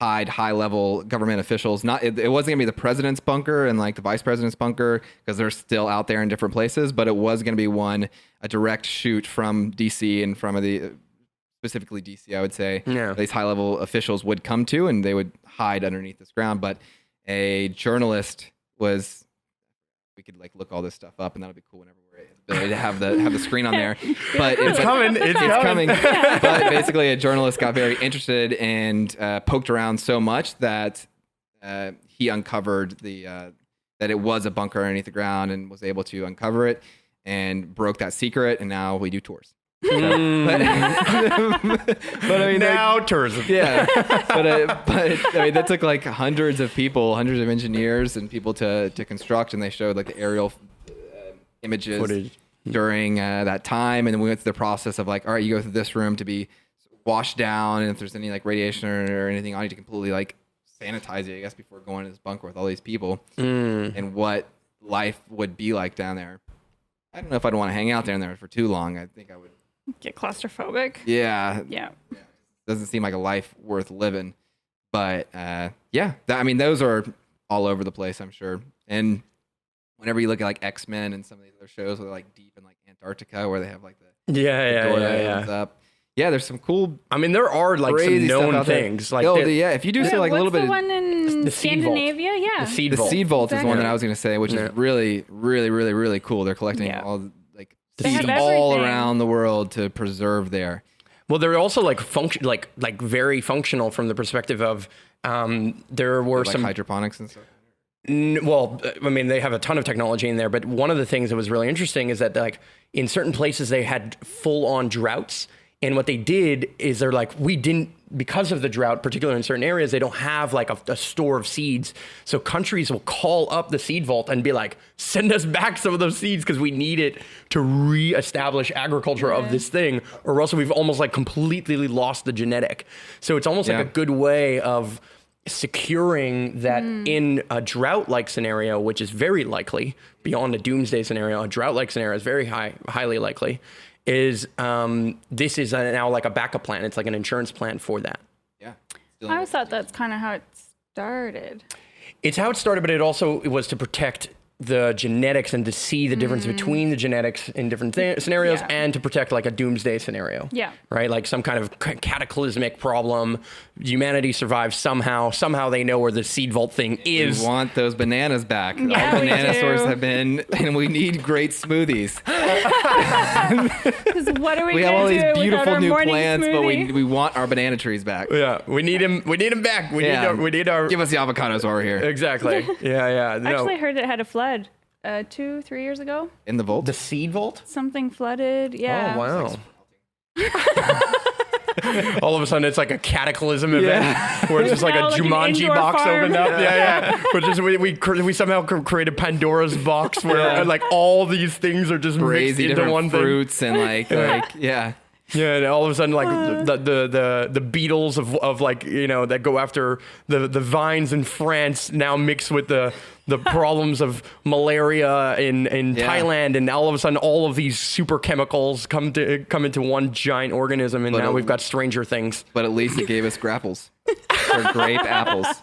C: hide high level government officials. Not it, it wasn't gonna be the president's bunker and like the vice president's bunker because they're still out there in different places, but it was gonna be one a direct shoot from DC and from the specifically DC, I would say.
A: Yeah.
C: These high level officials would come to and they would hide underneath this ground. But a journalist was we could like look all this stuff up and that'll be cool whenever we're able to have the have the screen on there. But
A: It's coming. It's,
C: it's coming.
B: Yeah.
C: but basically, a journalist got very interested and uh, poked around so much that uh, he uncovered the uh, that it was a bunker underneath the ground and was able to uncover it and broke that secret. And now we do tours.
A: Mm.
C: But, but I mean, like,
A: now tourism.
C: yeah, but uh, but I mean that took like hundreds of people, hundreds of engineers and people to to construct, and they showed like the aerial uh, images
A: Footage.
C: during uh, that time, and then we went through the process of like, all right, you go through this room to be washed down, and if there's any like radiation or, or anything on you to completely like sanitize it, I guess, before going to this bunker with all these people,
A: Mm.
C: and what life would be like down there. I don't know if I'd want to hang out down there for too long. I think I would.
B: Get claustrophobic.
C: Yeah,
B: Yeah.
C: doesn't seem like a life worth living. But uh, yeah, that, I mean, those are all over the place, I'm sure. And whenever you look at like X Men and some of these other shows, where they're like deep in like Antarctica, where they have like the,
A: Yeah,
C: the
A: yeah,
C: door
A: yeah, yeah.
C: up. Yeah, there's some cool,
A: I mean, there are like
C: crazy
A: some known
C: out there.
A: things. Like
C: oh,
A: the,
C: the, yeah, if you do
B: Yeah,
C: say like a little bit,
B: the
C: of,
B: one in
A: the seed vault.
B: Scandinavia? Yeah.
A: the seed
C: the
A: vault.
C: seed vault is one that I was going to say, which
A: Yeah.
C: is really, really, really, really cool. They're collecting
B: Yeah.
C: all like
B: They have
C: all
B: everything.
C: around the world to preserve there.
A: Well, they're also like function, like like very functional from the perspective of um, there were
C: Like
A: some
C: hydroponics and stuff.
A: N- well, uh, I mean, they have a ton of technology in there, but one of the things that was really interesting is that like in certain places they had full on droughts. And what they did is they're like, we didn't, because of the drought, particularly in certain areas, they don't have like a, a store of seeds. So countries will call up the seed vault and be like, send us back some of those seeds because we need it to reestablish agriculture of this thing, or else we've almost like completely lost the genetic. So it's almost
C: Yeah.
A: like a good way of securing that hmm. in a drought like scenario, which is very likely beyond a doomsday scenario, a drought like scenario is very high, highly likely, is um, this is a, now like a backup plan. It's like an insurance plan for that.
C: Yeah.
B: I always thought that's kind of how it started.
A: It's how it started, but it also it was to protect the genetics and to see the difference mm. between the genetics in different th- scenarios
B: Yeah.
A: and to protect like a doomsday scenario.
B: Yeah.
A: Right? Like some kind of ca- cataclysmic problem. Humanity survives somehow. Somehow they know where the seed vault thing is.
C: We want those bananas back.
B: Yeah,
C: All
B: we
C: banana stores have been, and we need great smoothies.
B: Because what are we,
C: We have all these beautiful new
B: morning
C: plants, but we, we want our banana trees back.
A: Yeah, we need them. We need him back. We
C: Yeah.
A: need. Our, we need our.
C: Give us the avocados while we're here.
A: exactly. Yeah, yeah. No.
B: Actually, heard it had a flood uh, two, three years ago.
C: In the vault.
A: the seed vault.
B: Something flooded. Yeah.
A: Oh wow. All of a sudden, it's like a cataclysm event where it's just like a
B: like an
A: Jumanji
B: indoor
A: box
B: farm.
A: opened up. Yeah, yeah. But just we we, cr- we somehow cr- created Pandora's box where
C: Yeah.
A: like all these things are just
C: Crazy
A: mixed into
C: different
A: one thing.
C: fruits and like like yeah.
A: Yeah, and all of a sudden, like the, the the the beetles of of like you know that go after the the vines in France now mix with the the problems of malaria in in
C: Yeah.
A: Thailand, and all of a sudden, all of these super chemicals come to come into one giant organism, and
C: But
A: now
C: it-
A: we've got Stranger Things.
C: But at least it gave us grapples. or grape apples.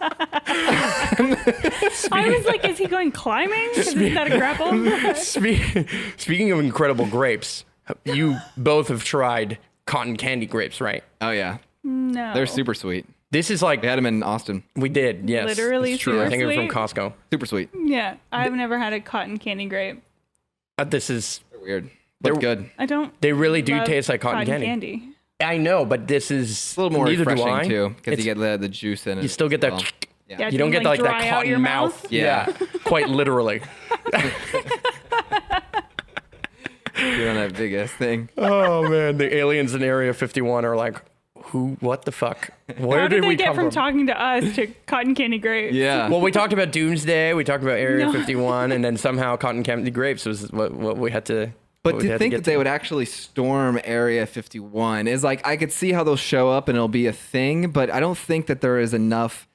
B: I was like, is he going climbing? Is that a grapple?
A: Spe- Speaking of incredible grapes, you both have tried cotton candy grapes, right?
C: Oh yeah.
B: no.
C: They're super sweet.
A: This is like
C: We had them in Austin.
A: we did, yes,
B: Literally
A: it's true. I think it was from
B: sweet?
A: Costco.
C: Super sweet.
B: Yeah. I've never had a cotton candy grape.
A: Uh, this is
C: They're weird. But
A: They're-
C: good.
B: I don't.
A: they really do
B: love
A: taste like cotton, candy. I know, but this is
C: It's a little more
A: neither do
C: refreshing
A: I.
C: too, because
A: It's-
C: you get the, the juice in it.
A: you still get that.
C: as well. Yeah.
B: Yeah.
A: You don't get like,
B: like,
A: that
B: dry out
A: cotton
B: your
A: mouth.
B: mouth?
C: Yeah.
A: quite literally.
C: Doing that big ass thing.
A: oh man, the aliens in Area 51 are like, who? What the fuck? Where
B: How did, they
A: we
B: get
A: come
B: from,
A: from?
B: talking to us to cotton candy grapes?
C: Yeah.
A: well, we talked about Doomsday. We talked about Area
B: No.
A: 51, and then somehow cotton candy grapes was what, what we had to.
C: But
A: what we
C: to
A: had
C: think
A: get
C: that they would actually storm Area 51 is like I could see how they'll show up and it'll be a thing, but I don't think that there is enough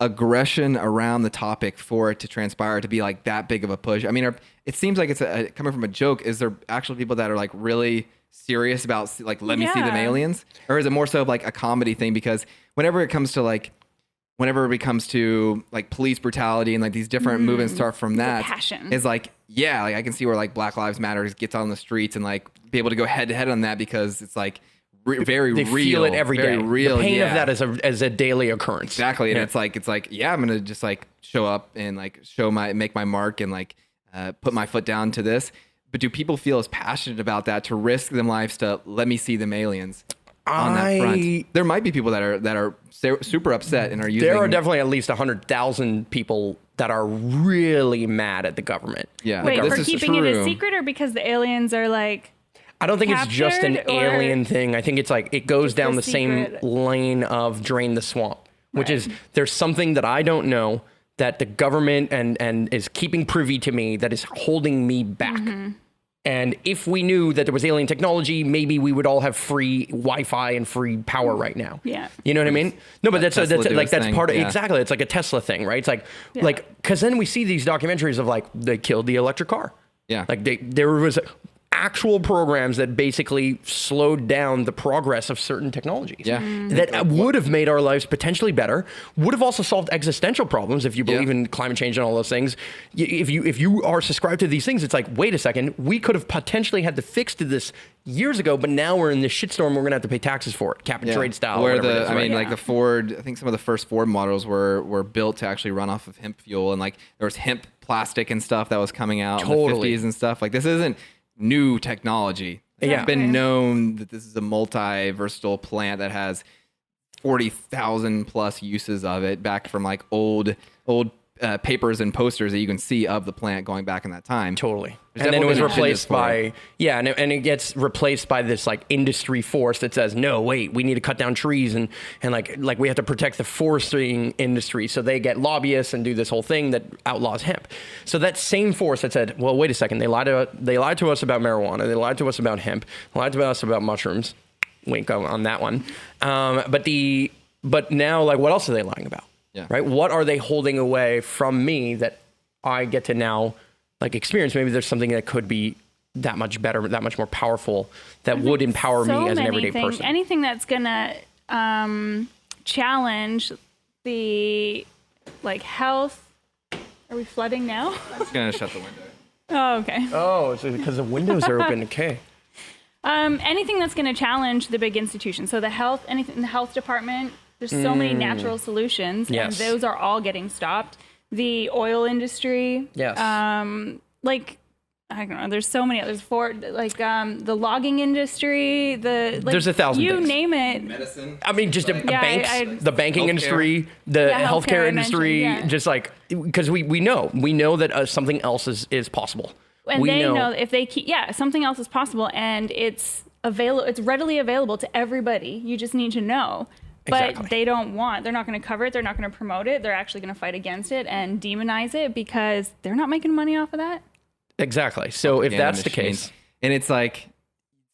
C: aggression around the topic for it to transpire to be like that big of a push. I mean, are, it seems like it's a, coming from a joke. Is there actual people that are like really serious about like let me see them aliens, or is it more so of like a comedy thing? Because whenever it comes to like whenever it comes to like police brutality and like these different mm. movements start from that
B: passion.
C: is like yeah like i can see where like black lives matter gets on the streets and like be able to go head to head on that because it's like re- very
A: They
C: real
A: feel it every
C: very
A: day.
C: real
A: the pain
C: yeah.
A: of that is a as a daily occurrence.
C: exactly and
A: Yeah.
C: it's like it's like yeah i'm gonna just like show up and like show my make my mark and like uh, put my foot down to this but do people feel as passionate about that to risk them lives to let me see them aliens on that
A: I-
C: front there might be people that are that are super upset and are using
A: There are definitely at least 100,000 people that are really mad at the government.
C: yeah
B: Wait,
C: this
B: for
C: is
B: keeping it a secret or because the aliens are like,
A: I don't think it's just an alien thing. I think it's like it goes down
B: a
A: the same lane of drain the swamp, which
B: Right.
A: is there's something that I don't know that the government and and is keeping privy to me that is holding me back.
B: Mm-hmm.
A: And if we knew that there was alien technology, maybe we would all have free Wi-Fi and free power right now.
B: Yeah.
A: you know what I mean? No, but that's
C: Tesla
A: that's
C: do
A: like that's
C: thing,
A: part of
C: yeah.
A: exactly. It's like a Tesla thing, right? It's like
B: Yeah.
A: like because then we see these documentaries of like they killed the electric car.
C: Yeah.
A: Like they, there was actual programs that basically slowed down the progress of certain technologies.
C: Yeah. Mm.
A: That would have made our lives potentially better. Would have also solved existential problems if you believe
C: Yeah.
A: in climate change and all those things. If you if you are subscribed to these things, it's like, wait a second, we could have potentially had the fix to this years ago, but now we're in this shitstorm. We're gonna have to pay taxes for it, cap and
C: Yeah.
A: trade style.
C: Where the
A: is,
C: I
A: right?
C: mean, like the Ford, I think some of the first Ford models were were built to actually run off of hemp fuel, and like there was hemp plastic and stuff that was coming out in the fifties and stuff. Like this isn't new technology.
A: Yeah.
C: It's been
B: Okay.
C: known that this is a multi versatile plant that has forty thousand plus uses of it back from like old old uh, papers and posters that you can see of the plant going back in that time.
A: Totally.
C: There's
A: and then it was replaced by yeah, and it, and it gets replaced by this like industry force that says no, wait, we need to cut down trees and and like like we have to protect the foresting industry, so they get lobbyists and do this whole thing that outlaws hemp. So that same force that said, well, wait a second, they lied to they lied to us about marijuana, they lied to us about hemp, lied to us about mushrooms. Wink on, on that one. Um, but the but now like what else are they lying about?
C: Yeah.
A: Right. What are they holding away from me that I get to now like experience? Maybe there's something that could be that much better, that much more powerful, that would empower
B: so
A: me as an everyday
B: things,
A: person.
B: Anything that's gonna um, challenge the like health. Are we flooding now?
C: I'm just gonna shut the window.
B: oh, okay.
A: oh, it's because the windows are open. Okay.
B: Um, anything that's going to challenge the big institutions. So the health, anything the health department. There's so many natural solutions,
A: Mm. Yes.
B: and those are all getting stopped. The oil industry,
A: Yes.
B: um, like I don't know. There's so many others. For like um, the logging industry, the like,
A: There's a thousand
B: You
A: things.
B: name it.
C: Medicine.
A: I mean, just a, a
B: Yeah,
A: banks,
B: I- I-
A: the banking
C: Healthcare.
A: industry, the
B: Yeah, healthcare
A: healthcare
B: I
A: industry,
B: mentioned, yeah.
A: just like because we we know we know that uh, something else is is possible.
B: and
A: we
B: they know. if they keep yeah something else is possible and it's available it's readily available to everybody you just need to know but
A: Exactly.
B: they don't want they're not going to cover it they're not going to promote it they're actually going to fight against it and demonize it because they're not making money off of that
A: exactly. So if that's the case,
C: And it's like,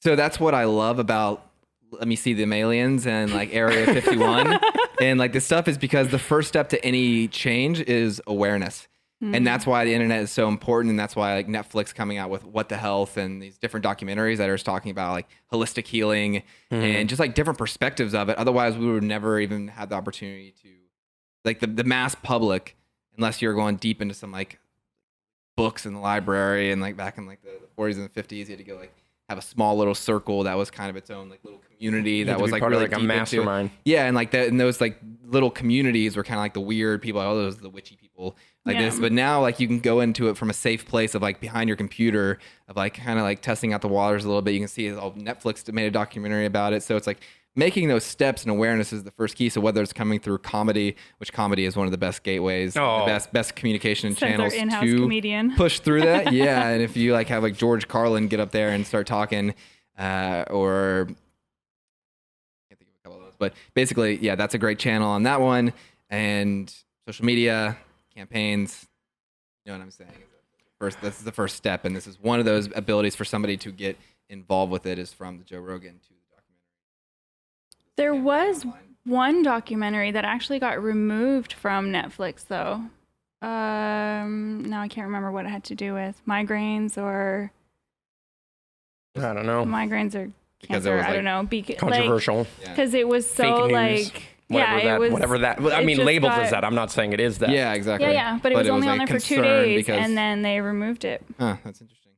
C: so that's what I love about Let Me See Them Aliens and like Area 51. and like this stuff is because the first step to any change is awareness. And mm-hmm. that's why the internet is so important. And that's why like Netflix coming out with What the Health and these different documentaries that are just talking about like holistic healing and mm-hmm. just like different perspectives of it. Otherwise, we would never even have the opportunity to like the, the mass public, unless you're going deep into some like books in the library and like back in like the, the 40s and the 50s you had to go like have a small little circle that was kind of its own like little community that was like
A: part of,
C: really
A: like, a mastermind.
C: yeah and like that and those like little communities were kind of like the weird people oh those are the witchy people like
B: Yeah.
C: this but now like you can go into it from a safe place of like behind your computer of like kind of like testing out the waters a little bit you can see oh netflix made a documentary about it so it's like making those steps and awareness is the first key so whether it's coming through comedy which comedy is one of the best gateways
A: Oh.
C: the best best communication
B: Since
C: channels to
B: comedian.
C: push through that. yeah, and if you like have like George Carlin get up there and start talking, uh, or can't think of a couple of those, but basically, yeah, that's a great channel on that one. And social media campaigns, you know what I'm saying? First, this is the first step, and this is one of those abilities for somebody to get involved with it is from the Joe Rogan to the documentary.
B: there was one documentary that actually got removed from Netflix, though. Um, now I can't remember what it had to do with migraines or
A: I don't know.
B: migraines or
C: Because it
B: cancer.
C: was,
B: I don't know. Because
A: Controversial.
B: because it was so
A: Fake news,
B: like
A: whatever
B: yeah,
A: that,
B: it was
A: whatever that. I mean,
B: just
A: labeled
B: got-
A: as that. I'm not saying it is that.
C: Yeah, exactly.
B: Yeah, yeah, but it was only on there for two days,
C: because-
B: and then they removed it.
C: Huh, that's interesting.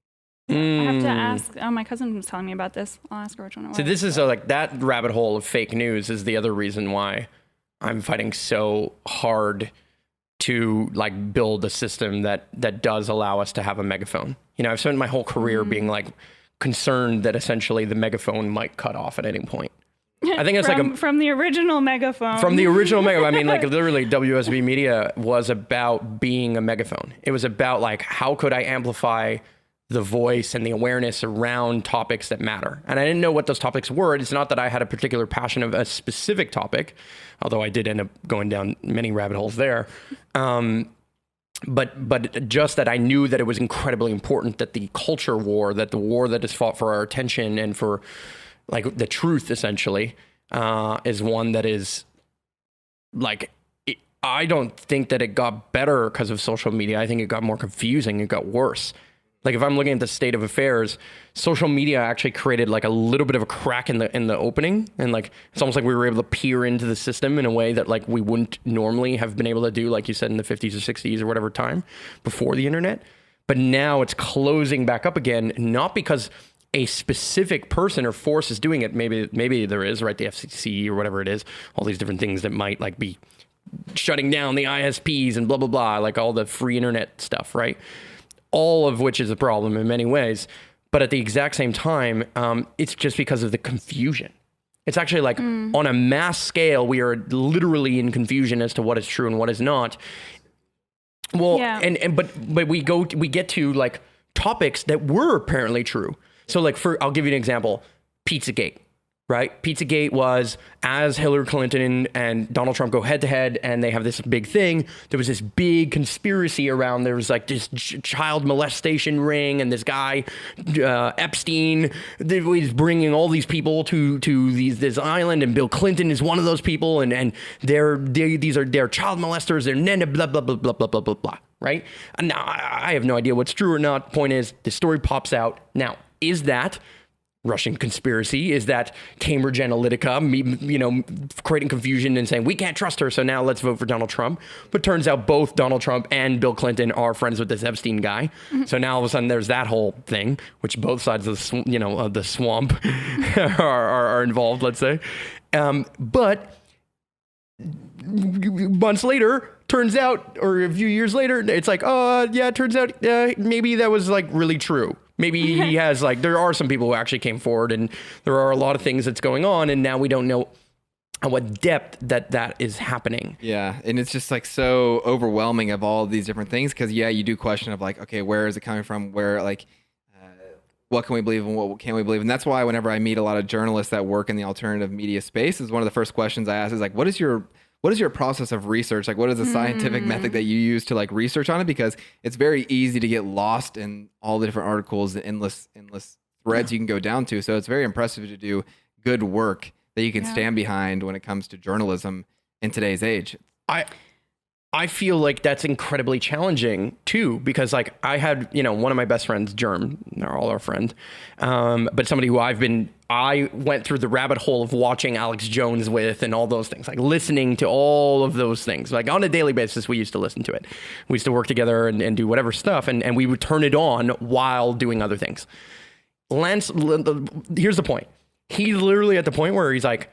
B: I have to
A: Mm.
B: ask. Oh, my cousin was telling me about this. I'll ask her which one it was.
A: So this is uh like that rabbit hole of fake news is the other reason why I'm fighting so hard to like build a system that that does allow us to have a megaphone. You know, I've spent my whole career being like concerned that essentially the megaphone might cut off at any point. I think it's like
B: from,
A: a
B: from the original megaphone.
A: from the original megaphone. i mean like literally wsb media was about being a megaphone it was about like how could i amplify the voice and the awareness around topics that matter and i didn't know what those topics were it's not that i had a particular passion of a specific topic although i did end up going down many rabbit holes there um, but but just that I knew that it was incredibly important that the culture war, that the war that is fought for our attention and for like the truth essentially, uh, is one that is like I don't think that it got better because of social media. I think it got more confusing. It got worse. Like if I'm looking at the state of affairs, social media actually created like a little bit of a crack in the in the opening, and like it's almost like we were able to peer into the system in a way that like we wouldn't normally have been able to do, like you said in the 50s or 60s or whatever time before the internet. But now it's closing back up again, not because a specific person or force is doing it. Maybe maybe there is right, the FCC or whatever it is, all these different things that might like be shutting down the ISPs and blah blah blah, like all the free internet stuff, right? All of which is a problem in many ways. But at the exact same time, um, it's just because of the confusion. It's actually like on a mass scale, we are literally in confusion as to what is true and what is not. Well,
B: Yeah.
A: and, and but but we go we get to like topics that were apparently true. So like for I'll give you an example, Pizzagate, right? Pizzagate was as Hillary Clinton and Donald Trump go head to head, and they have this big thing. There was this big conspiracy around. There was like this ch- child molestation ring, and this guy uh, Epstein that was bringing all these people to to these this island, and Bill Clinton is one of those people, and and they're they, these are they're child molesters. They're blah blah blah blah blah blah blah blah. Right? Now I have no idea what's true or not. Point is, the story pops out. Now, is that Russian conspiracy? Is that Cambridge Analytica, you know, creating confusion and saying we can't trust her, so now let's vote for Donald Trump? But turns out both Donald Trump and Bill Clinton are friends with this Epstein guy. So now all of a sudden there's that whole thing, which both sides of the sw- you know of the swamp are, are, are involved. Let's say, um, but months later turns out or a few years later it's like oh yeah it turns out uh, maybe that was like really true maybe he has like there are some people who actually came forward and there are a lot of things that's going on and now we don't know at what depth that that is happening
C: Yeah, and it's just like so overwhelming of all of these different things because yeah, you do question of like, okay, where is it coming from? Where like, uh, what can we believe and what can't we believe? And that's why whenever I meet a lot of journalists that work in the alternative media space, is one of the first questions I ask is like, what is your what is your process of research? Like, what is the scientific method mm. that you use to like research on it? Because it's very easy to get lost in all the different articles and endless endless threads you can go down to. So it's very impressive to do good work that you can
B: Yeah.
C: stand behind when it comes to journalism in today's age.
A: I I feel like that's incredibly challenging too, because like I had, you know, one of my best friends, Germ, they're all our friend, um, but somebody who I've been, I went through the rabbit hole of watching Alex Jones with and all those things, like listening to all of those things. Like on a daily basis, we used to listen to it. We used to work together and, and do whatever stuff, and, and we would turn it on while doing other things. Lance, here's the point. He's literally at the point where he's like,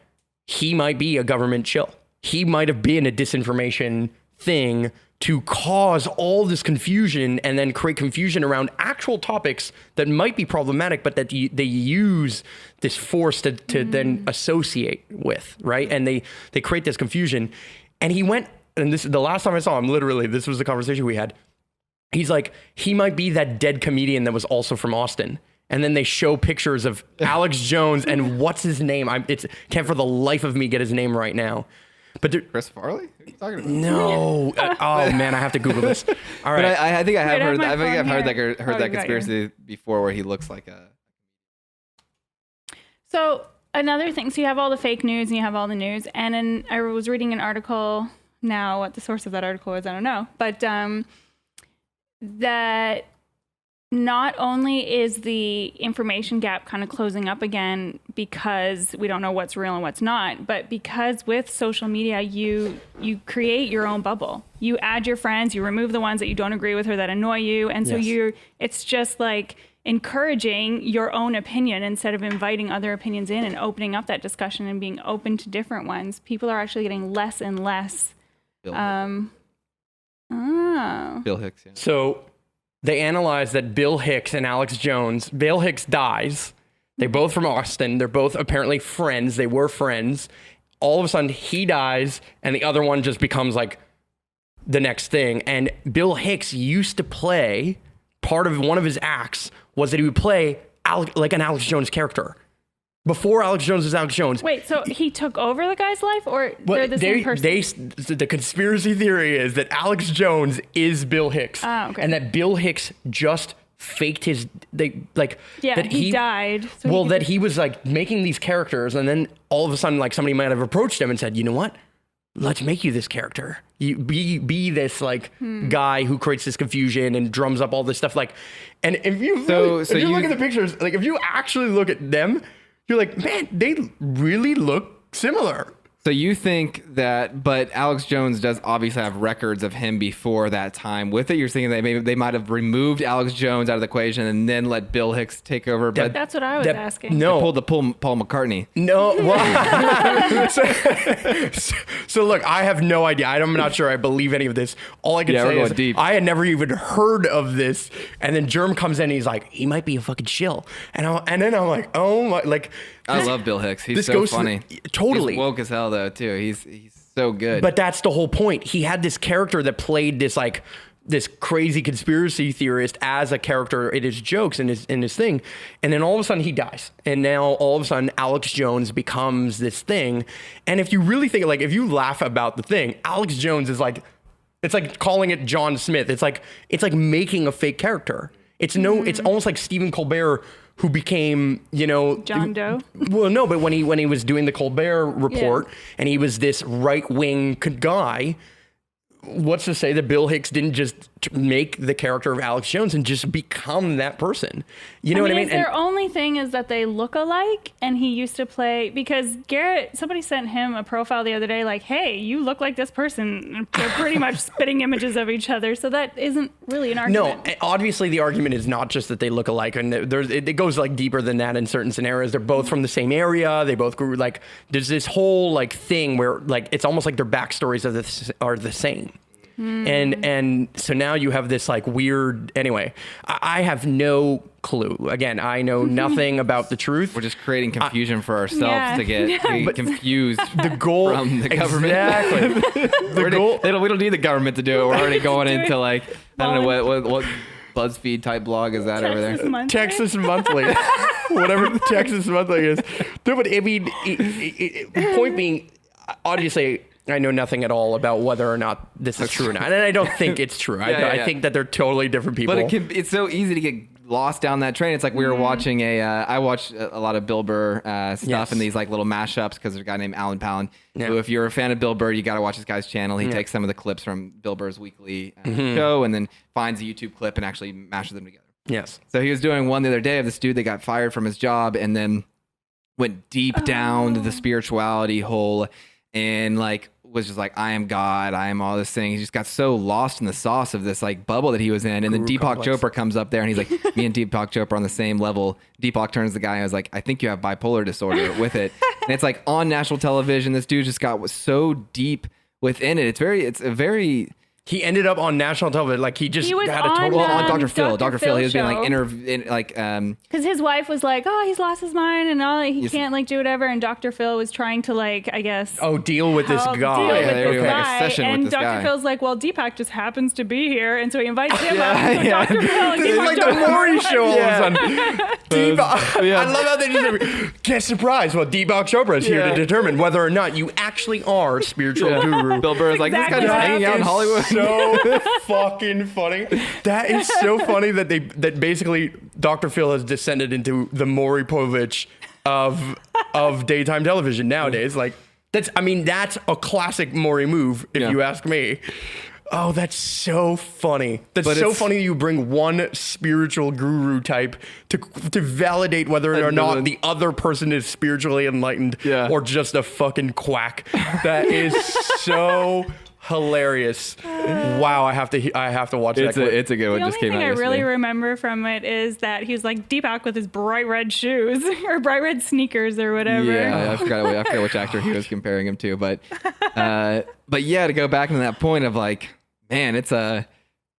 A: he might be a government chill. He might have been a disinformation thing to cause all this confusion and then create confusion around actual topics that might be problematic, but that they use this force to, to then mm. associate with, right? And they they create this confusion. And he went, and this is the last time I saw him, literally, this was the conversation we had he's like he might be that dead comedian that was also from Austin. And then they show pictures of Alex Jones and what's his name? I it's can't for the life of me get his name right now. But there,
C: Chris Farley? Who are you talking about?
A: no, Uh, oh man, I have to Google this. All
C: But I, I think I have
B: Wait, I have
C: heard.
B: my
C: I think I've heard that
B: here.
C: heard
B: Oh,
C: that
B: you got your-
C: conspiracy before, where he looks like a.
B: So another thing. So you have all the fake news and you have all the news. And then I was reading an article. Now, what the source of that article is, I don't know. But um, that not only is the information gap kind of closing up again because we don't know what's real and what's not, but because with social media you you create your own bubble. You add your friends, you remove the ones that you don't agree with or that annoy you, and so
A: Yes.
B: you're it's just like encouraging your own opinion instead of inviting other opinions in and opening up that discussion and being open to different ones. People are actually getting less and less
C: Bill,
B: um oh.
C: Bill Hicks. Yeah.
A: So they analyzed that Bill Hicks and Alex Jones, Bill Hicks dies. They're both from Austin. They're both apparently friends. They were friends. All of a sudden, he dies, and the other one just becomes like the next thing. And Bill Hicks used to play part of one of his acts was that he would play Alec, like an Alex Jones character. Before Alex Jones was Alex Jones,
B: Wait, so he took over the guy's life or
A: well,
B: they're the
A: they,
B: same person?
A: they- the conspiracy theory is that Alex Jones is Bill Hicks,
B: Ah, okay.
A: and that Bill Hicks just faked his they like
B: yeah,
A: that
B: he, died. So
A: well,
B: could
A: that he was like making these characters, and then all of a sudden, like somebody might have approached him and said, "You know what? Let's make you this character. You be be this like
B: Hmm.
A: guy who creates this confusion and drums up all this stuff." Like, and if you
C: So-
A: really-
C: so
A: if you,
C: you-
A: look at the pictures, like if you actually look at them, you're like, man, they really look similar.
C: So you think that, but Alex Jones does obviously have records of him before that time. With it, you're thinking that maybe they might have removed Alex Jones out of the equation and then let Bill Hicks take over. But
B: That's what I was
A: That-
B: asking.
A: No,
C: pulled the Paul, Paul McCartney.
A: No, well, so, so- so look, I have no idea. I'm not sure I believe any of this. All I can
C: Yeah,
A: say is
C: deep.
A: I had never even heard of this. And then Germ comes in, and he's like, he might be a fucking shill. And I, and then I'm like, oh my, like,
C: I love Bill Hicks. He's so
A: to-
C: funny.
A: totally.
C: He's woke as hell though too. He's he's so good.
A: But that's the whole point. He had this character that played this like this crazy conspiracy theorist as a character in his jokes and his in his thing, and then all of a sudden he dies, and now all of a sudden Alex Jones becomes this thing. And if you really think like if you laugh about the thing, Alex Jones is like it's like calling it John Smith. It's like it's like making a fake character. It's no. It's mm. almost like Stephen Colbert. Who became, you know,
B: John Doe?
A: well, no, but when he when he was doing the Colbert report and he was this right wing guy, what's to say that Bill Hicks didn't just make the character of Alex Jones and just become that person? You know
B: I mean,
A: what I mean?
B: their only thing is that they look alike, and he used to play because Garrett. Somebody sent him a profile the other day, like, "Hey, you look like this person." And They're pretty much spitting images of each other, so that isn't really an
A: no,
B: argument.
A: eh, obviously the argument is not just that they look alike, and there's it, it goes like deeper than that in certain scenarios. They're both from the same area. They both grew like there's this whole like thing where like it's almost like their backstories are the are the same. And and so now you have this like weird. Anyway, I, I have no clue. Again, I know nothing about the truth.
C: we're just creating confusion for ourselves
B: Yeah.
C: to get,
B: Yeah.
C: to confused.
A: the goal
C: From the government.
A: Exactly.
C: We're-
A: goal-
C: they don't, we don't need the government to do it. We're already going
B: Doing
C: into like I don't know what what, what BuzzFeed type blog is that over there.
B: Monthly.
A: Texas Monthly, whatever the Texas Monthly is. No, but I mean, it, it, it, point being, obviously, I know nothing at all about whether or not this is true or not, and I don't think it's true. I,
C: Yeah, yeah,
A: I
C: yeah.
A: think that they're totally different people.
C: But it can, it's so easy to get lost down that train. It's like we were watching a. Uh, I watch a, a lot of Bill Burr uh, stuff
A: Yes.
C: and these like little mashups because there's a guy named Alan Palin.
A: Yeah.
C: Who, if you're a fan of Bill Burr, you got to watch this guy's channel. He takes some of the clips from Bill Burr's weekly uh, show and then finds a YouTube clip and actually mashes them together.
A: yes.
C: So he was doing one the other day of this dude that got fired from his job and then went deep down to the spirituality hole and like was just like, I am God, I am all this thing. He just got so lost in the sauce of this like bubble that he was in. And then
A: Guru
C: Deepak
A: complex.
C: Chopra comes up there and he's like, Me and Deepak Chopra on the same level. Deepak turns to the guy and was like, I think you have bipolar disorder with it. and it's like on national television, this dude just got so deep within it. It's very, it's a very
A: He ended up on national television. Like he just
B: He was
A: had a
B: on,
A: total.
C: well on
B: Um,
C: Dr. Phil.
B: Dr.
C: Dr. Phil, he was being like
B: show.
C: inter, in, like um
B: Because his wife was like, "Oh, he's lost his mind, and all he
C: Yes.
B: can't like do whatever." And Dr. Phil was trying to like, I guess,
A: oh, deal with this
B: help
A: guy.
B: deal
C: Yeah,
B: with
C: they
B: this
C: doing, like, a
B: guy.
C: session with
B: and
C: this
B: Dr.
C: guy.
B: Phil's like, "Well, Deepak just happens to be here," and so he invites him
C: Yeah,
B: up. So
C: yeah.
B: Dr. Phil and
A: This is
B: Deepak
A: like the
B: Chopra
A: Maury
B: were
A: show all
C: Yeah.
A: of a sudden. Deepak,
C: yeah.
A: I love how they just get surprised. Well, Deepak Chopra is here
C: Yeah.
A: to determine whether or not you actually are a spiritual
C: Yeah.
A: guru.
C: Bill Burr is like, this guy's
B: what
C: just hanging out in Hollywood.
A: So fucking funny. That is so funny that they that basically Dr. Phil has descended into the Maury Povich of of daytime television nowadays. Like that's I mean that's a classic Maury move if
C: Yeah.
A: you ask me. Oh, that's so funny. That's
C: But
A: so funny you bring one spiritual guru type to to validate whether or not the other person is spiritually enlightened
C: Yeah.
A: or just a fucking quack. That is so hilarious. Wow, I have to I have to watch
C: It's
A: that clip.
C: a it's a good one.
B: The
C: Just
B: only
C: came
B: thing
C: out
B: I really remember from it is that he was like Deepak with his bright red shoes or bright red sneakers or whatever.
C: Yeah, I forgot. I forgot which actor he was comparing him to, but uh, but yeah, to go back to that point of like, man, it's a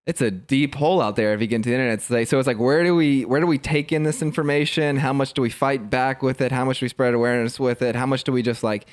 C: it's a deep hole out there if you get into the internet. It's like, so it's like, where do we where do we take in this information? How much do we fight back with it? How much do we spread awareness with it? How much do we just like,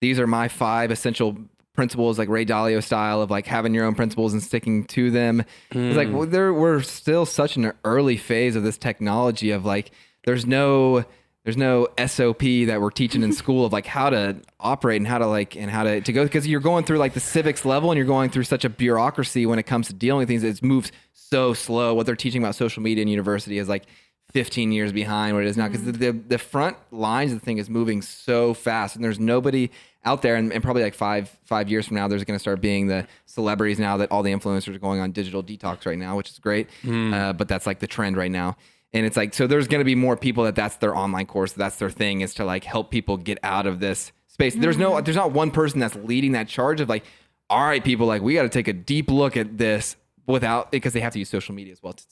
C: these are my five essential principles, like Ray Dalio style of like having your own principles and sticking to them. It's like hmm. well, there we're still such an early phase of this technology of like, there's no there's no SOP that we're teaching in school of like how to operate and how to like and how to, to go because you're going through like the civics level and you're going through such a bureaucracy when it comes to dealing with things. It moves so slow. What they're teaching about social media in university is like 15 years behind what it is now because hmm. the, the the front lines of the thing is moving so fast and there's nobody out there and, and probably like five five years from now there's going to start being the celebrities now that all the influencers are going on digital detox right now which is great. Uh, but that's like the trend right now. And it's like so there's going to be more people that that's their online course that's their thing is to like help people get out of this space. There's no there's not one person that's leading that charge of like all right people like we got to take a deep look at this without because they have to use social media as well to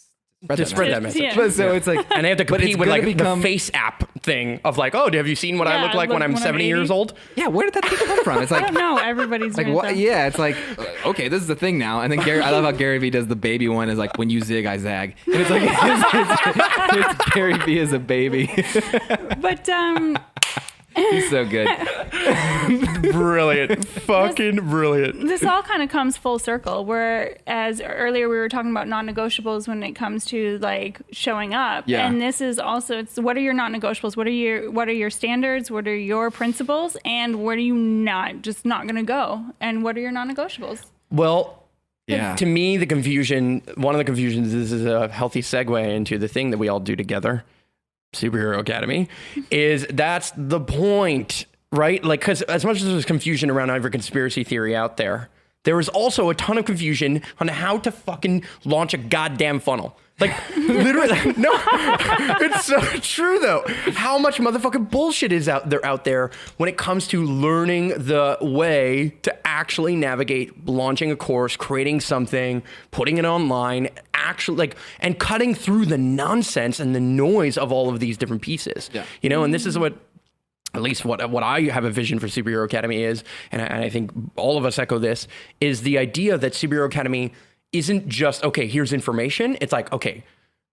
C: spread
A: to
C: that
A: spread that
C: message.
A: message.
B: Yeah.
C: but so it's like
A: And they have to
C: but
A: compete with like
C: become-
A: the face app thing of like, oh, have you seen what I look like when
B: look,
A: I'm
B: when I'm
A: 70 years old?
C: yeah where did that thing come from it's
B: I
C: like
B: don't know. Everybody's
C: like what
B: it,
C: yeah it's like okay this is the thing now and then gary i love how gary vee does the baby one is like when you zig i zag and it's like it's, it's, it's gary vee as a baby
B: But um,
C: he's so good
A: brilliant. Fucking brilliant.
B: this all kind of comes full circle. Whereas earlier we were talking about non-negotiables when it comes to like showing up,
C: Yeah.
B: and this is also it's what are your non-negotiables? What are your what are your standards? What are your principles? And where are you not just not going to go? And what are your non-negotiables?
A: Well,
C: yeah
A: to me, the confusion, one of the confusions this is a healthy segue into the thing that we all do together, Superhero Academy, is that's the point, right? Like, because as much as there's confusion around every conspiracy theory out there, there is also a ton of confusion on how to fucking launch a goddamn funnel. Like, literally, no, it's so true though. How much motherfucking bullshit is out there out there when it comes to learning the way to actually navigate launching a course, creating something, putting it online, actually like, and cutting through the nonsense and the noise of all of these different pieces.
C: Yeah.
A: You know, and this is what at least what what I have a vision for Superhero Academy is, and I, and I think all of us echo this, is the idea that Superhero Academy isn't just okay. Here's information. It's like okay,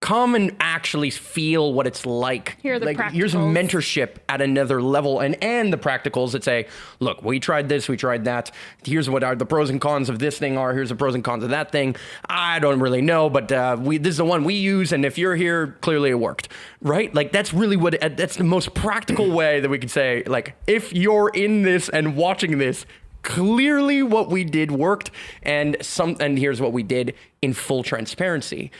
A: come and actually feel what it's like.
B: Here are the
A: like, Here's mentorship at another level, and and the practicals that say, look, we tried this, we tried that. Here's what are the pros and cons of this thing are. Here's the pros and cons of that thing. I don't really know, but uh, we this is the one we use, and if you're here, clearly it worked, right? Like that's really what that's the most practical way that we could say, like, if you're in this and watching this. Clearly, what we did worked, and some, and here's what we did in full transparency.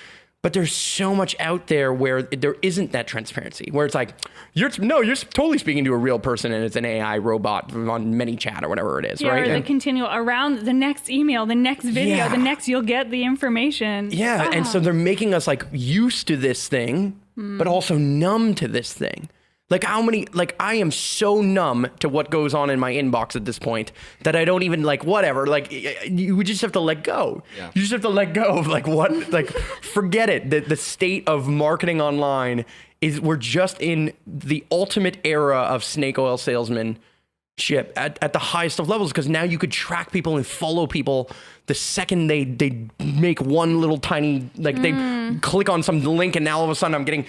A: But there's so much out there where there isn't that transparency, where it's like, you're no, you're totally speaking to a real person and it's an AI robot on ManyChat or whatever it is,
B: Yeah,
A: right?
B: or the
A: And-
B: continual around the next email, the next video,
A: Yeah.
B: the next you'll get the information.
A: yeah, and so ah. they're making us like used to this thing, but also numb to this thing. Like how many? Like I am so numb to what goes on in my inbox at this point that I don't even like whatever. Like you just have to let go.
C: Yeah.
A: You just have to let go of like what? Like forget it. The the state of marketing online is we're just in the ultimate era of snake oil salesman ship at, at the highest of levels because now you could track people and follow people the second they they make one little tiny like they hmm. click on some link and now all of a sudden I'm getting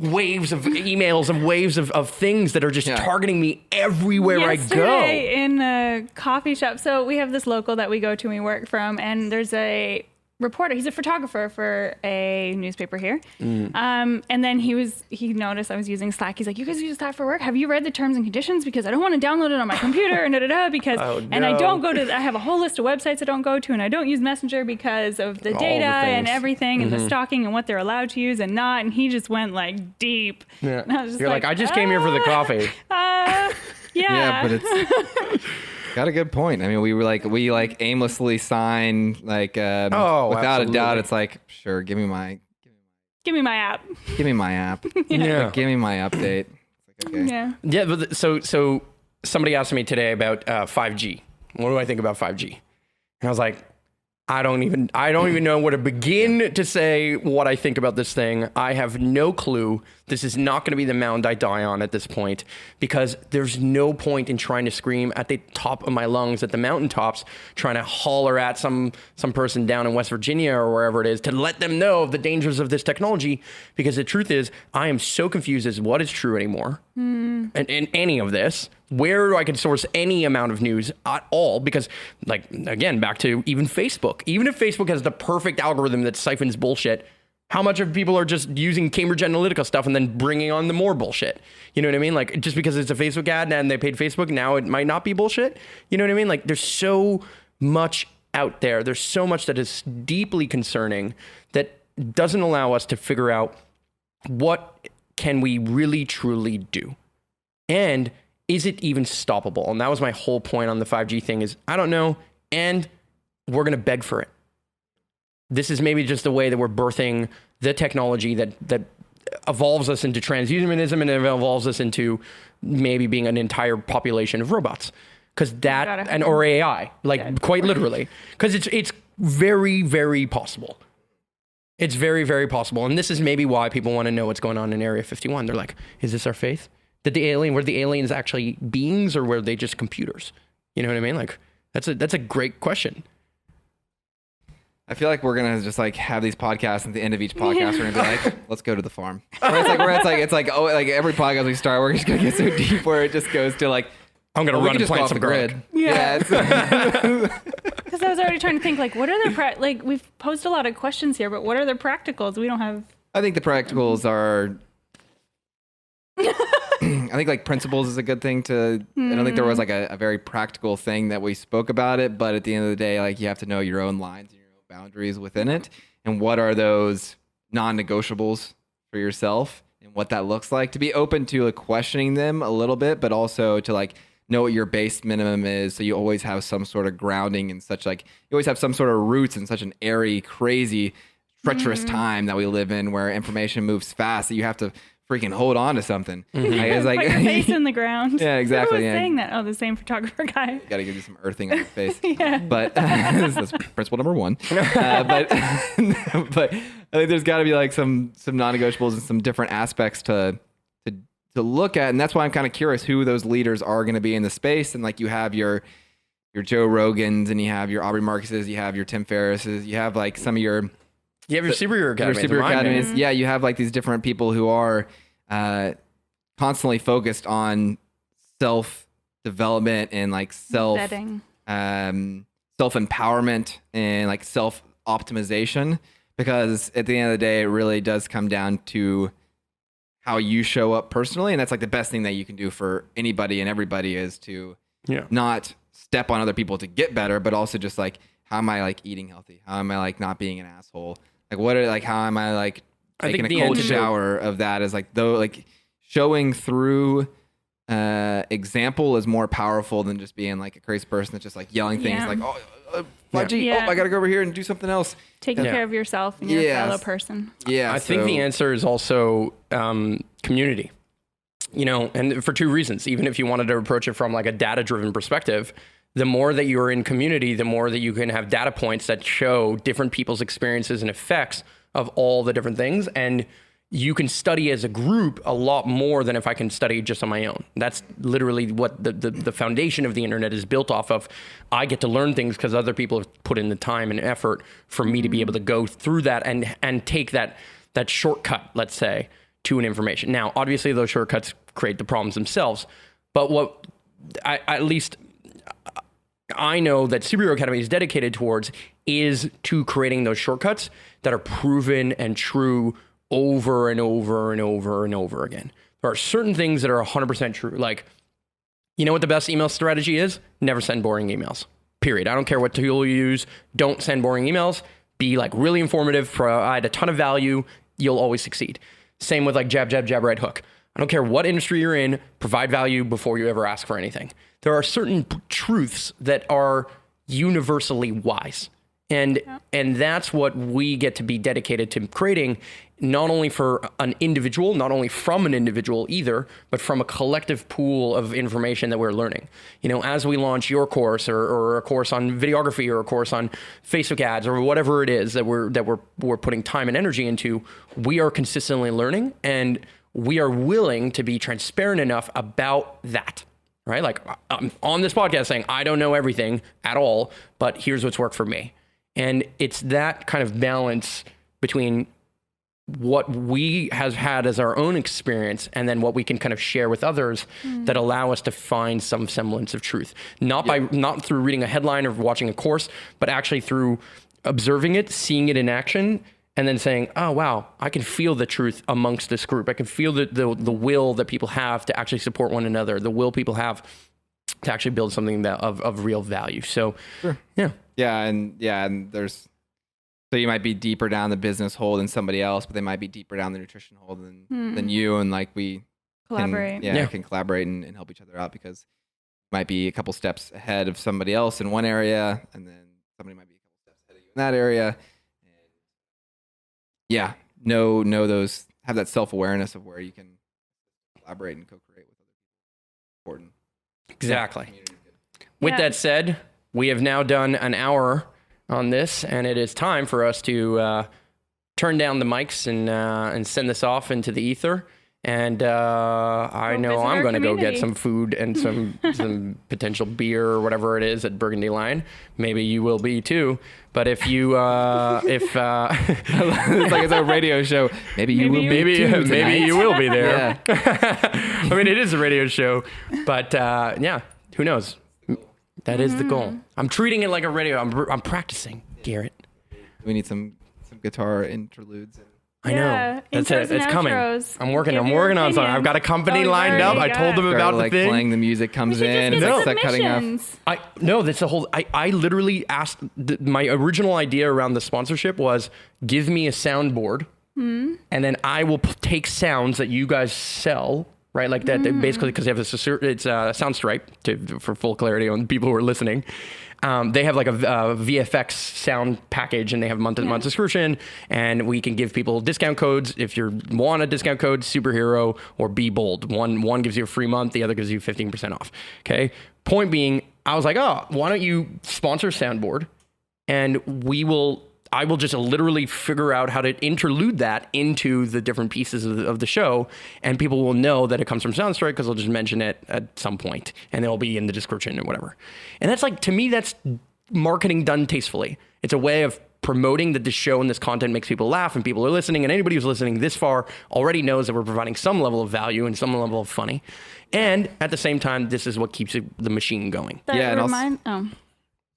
A: waves of emails and waves of, of things that are just
C: Yeah.
A: targeting me everywhere I go.
B: Yesterday in a coffee shop. So we have this local that we go to and we work from, and there's a reporter. He's a photographer for a newspaper here.
A: Mm.
B: Um, and then he was he noticed I was using Slack. He's like, "You guys use Slack for work? Have you read the terms and conditions? Because I don't want to download it on my computer and da da da. Because
A: Oh,
B: and I don't go to. I have a whole list of websites I don't go to, and I don't use Messenger because of the
A: All the
B: data and
A: things.
B: everything and the stalking and what they're allowed to use and not. And he just went like deep.
A: Yeah.
B: And I was just
A: You're like, I just came here for the
B: "Ah,
A: coffee.
B: Uh, yeah.
C: Yeah, but it's got a good point. I mean, we were like we like aimlessly sign like um,
A: Oh,
C: without a doubt. It's like sure, give me my
B: Give me my app.
C: give me my app,
A: Yeah.
C: Like, give me my update. Like, okay.
B: Yeah.
A: Yeah, but th- so so somebody asked me today about uh, 5G. What do I think about 5G? And I was like, I don't even I don't even know where to begin to say what I think about this thing. I have no clue. This is not going to be the mound I die on at this point because there's no point in trying to scream at the top of my lungs at the mountaintops, trying to holler at some some person down in West Virginia or wherever it is to let them know of the dangers of this technology. Because the truth is, I am so confused as what is true anymore hmm. in, in any of this. Where do I can source any amount of news at all, because, like, again, back to even Facebook. Even if Facebook has the perfect algorithm that siphons bullshit, how much of people are just using Cambridge Analytica stuff and then bringing on the more bullshit? You know what I mean? Like, just because it's a Facebook ad and they paid Facebook, now it might not be bullshit. You know what I mean? Like, there's so much out there. There's so much that is deeply concerning that doesn't allow us to figure out what can we really truly do and is it even stoppable and that was my whole point on the 5g thing is i don't know and we're going to beg for it this is maybe just the way that we're birthing the technology that that evolves us into transhumanism and it evolves us into maybe being an entire population of robots because that and or ai like quite literally because it's it's very very possible it's very, very possible. And this is maybe why people want to know what's going on in Area 51. They're like, is this our faith? Did the alien, were the aliens actually beings or were they just computers? You know what I mean? Like, that's a, that's a great question.
C: I feel like we're gonna just like have these podcasts, and at the end of each podcast, we're gonna be like, "Let's go to the farm." Where it's like, where it's like, it's like, oh, like every podcast we start, we're just gonna get so deep where it just goes to like,
A: I'm going to
C: oh, we
A: run
C: can
A: and
C: just
A: plant some
C: the
A: grid.
C: grid.
B: Yeah.
C: it's-
B: Because I was already trying to think, like, what are the pra- like? We've posed a lot of questions here, but what are the practicals? We don't have.
C: I think the practicals mm-hmm. are. I think like principles is a good thing to. I don't think there was mm-hmm. like a, a very practical thing that we spoke about it, but at the end of the day, like you have to know your own lines and your own boundaries within it, and what are those non-negotiables for yourself, and what that looks like. To be open to like questioning them a little bit, but also to like know what your base minimum is, so you always have some sort of grounding and such. Like you always have some sort of roots in such an airy, crazy treacherous mm-hmm. time that we live in where information moves fast that you have to freaking hold on to something. Like, it's like
B: Put your face in the ground.
C: Yeah, exactly,
B: Who was
C: yeah.
B: saying that? Oh, the same photographer guy.
C: gotta give you some earthing on your face.
B: Yeah.
C: But that's principle number one. Uh, but but I think there's got to be like some some non-negotiables and some different aspects to to to look at, and that's why I'm kind of curious who those leaders are going to be in the space. And like you have your your Joe Rogans, and you have your Aubrey Marcuses, you have your Tim Ferrisses, you have like some of your
A: You have your superhero
C: your
A: academy.
C: super academies. Yeah, you have like these different people who are uh, constantly focused on self development and like self um, self empowerment and like self optimization. Because at the end of the day, it really does come down to how you show up personally, and that's like the best thing that you can do for anybody and everybody is to
A: Yeah.
C: not step on other people to get better, but also just like how am I like eating healthy? How am I like not being an asshole? Like what are like how am I like
A: I
C: taking
A: think
C: a
A: the
C: cold
A: antidote-
C: shower of that is like though like showing through uh example is more powerful than just being like a crazy person that's just like yelling things
B: Yeah.
C: like oh uh, 5G
B: Yeah.
C: oh I gotta go over here and do something else
B: Taking
A: Yeah.
B: care of yourself and your
C: Yes.
B: fellow person.
C: yeah
A: I think the
C: so-
A: answer is also um, community. You know, and for two reasons. Even if you wanted to approach it from like a data driven perspective, the more that you're in community, the more that you can have data points that show different people's experiences and effects of all the different things. And you can study as a group a lot more than if I can study just on my own. That's literally what the, the, the foundation of the internet is built off of. I get to learn things because other people have put in the time and effort for me to be able to go through that and and take that that shortcut, let's say, to an information. Now, obviously, those shortcuts create the problems themselves, but what I, at least I know that Superhero Academy is dedicated towards is to creating those shortcuts that are proven and true over and over and over and over again. There are certain things that are 100% true. Like, you know what the best email strategy is? Never send boring emails. Period. I don't care what tool you use. Don't send boring emails. Be like really informative, provide a ton of value. You'll always succeed. Same with like jab, jab, jab, right hook. I don't care what industry you're in, provide value before you ever ask for anything. There are certain p- truths that are universally wise. And and that's what we get to be dedicated to creating not only for an individual, not only from an individual either, but from a collective pool of information that we're learning. You know, as we launch your course or, or a course on videography or a course on Facebook ads or whatever it is that we're that we're we're putting time and energy into, we are consistently learning and we are willing to be transparent enough about that right? Like I'm on this podcast saying, I don't know everything at all, but here's what's worked for me. And it's that kind of balance between what we has had as our own experience and then what we can kind of share with others hmm. that allow us to find some semblance of truth not by not through reading a headline or watching a course but actually through observing it seeing it in action and then saying oh wow i can feel the truth amongst this group i can feel the the, the will that people have to actually support one another the will people have to actually build something that of, of real value so yeah
C: Yeah, and yeah, and there's so you might be deeper down the business hole than somebody else, but they might be deeper down the nutrition hole than hmm. than you, and like we can-
B: Collaborate.
C: yeah,
A: Yeah.
C: can collaborate and, and help each other out because you might be a couple steps ahead of somebody else in one area, and then somebody might be a couple steps ahead of you in that area. And yeah, know know those have that self awareness of where you can collaborate and co-create with other people. Important.
A: exactly
C: Community.
A: With
B: Yeah.
A: that said, we have now done an hour on this, and it is time for us to uh, turn down the mics and uh, and send this off into the ether. And uh, I
B: Go
A: know I'm going to go get some food and some some potential beer or whatever it is at Burgundy Line. Maybe you will be too. But if you uh, if uh,
C: it's like it's a radio show. Maybe you
B: Maybe
C: will
B: you-
C: be
A: maybe
C: too
A: maybe you will be there.
C: Yeah.
A: I mean, it is a radio show, but uh, yeah, who knows? That is the goal.
B: Mm-hmm.
A: I'm treating it like a radio. I'm I'm practicing, Garrett.
C: We need some some guitar interludes.
A: I
B: Yeah,
A: know. That's
B: intros
A: it.
B: and
A: It's coming. I'm working.
B: Give
A: I'm
B: your
A: working on something. I've got a company
B: Oh,
A: lined up. I told them
B: it.
A: about
C: like
A: the thing.
C: playing the music comes
B: We
C: in.
B: just
C: It's
B: get
C: like cutting off.
A: I no, that's the whole. I I literally asked. The, my original idea around the sponsorship was give me a soundboard,
B: Hmm.
A: and then I will p- take sounds that you guys sell. Right, like that. that Basically, because they have this, it's uh, Soundstripe. To, for full clarity on people who are listening, um, they have like a uh, VFX sound package, and they have month to month subscription. And we can give people discount codes if you want a discount code, superhero or be bold. One one gives you a free month, the other gives you fifteen percent off. Okay. Point being, I was like, oh, why don't you sponsor Soundboard, and we will. I will just literally figure out how to interlude that into the different pieces of the, of the show, and people will know that it comes from Soundstripe because I'll just mention it at some point, and it'll be in the description and whatever. And that's like to me, that's marketing done tastefully. It's a way of promoting that this show and this content makes people laugh and people are listening and anybody who's listening this far already knows that we're providing some level of value and some level of funny and at the same time this is what keeps the machine going
B: That
C: Yeah, and also-
B: remind, oh.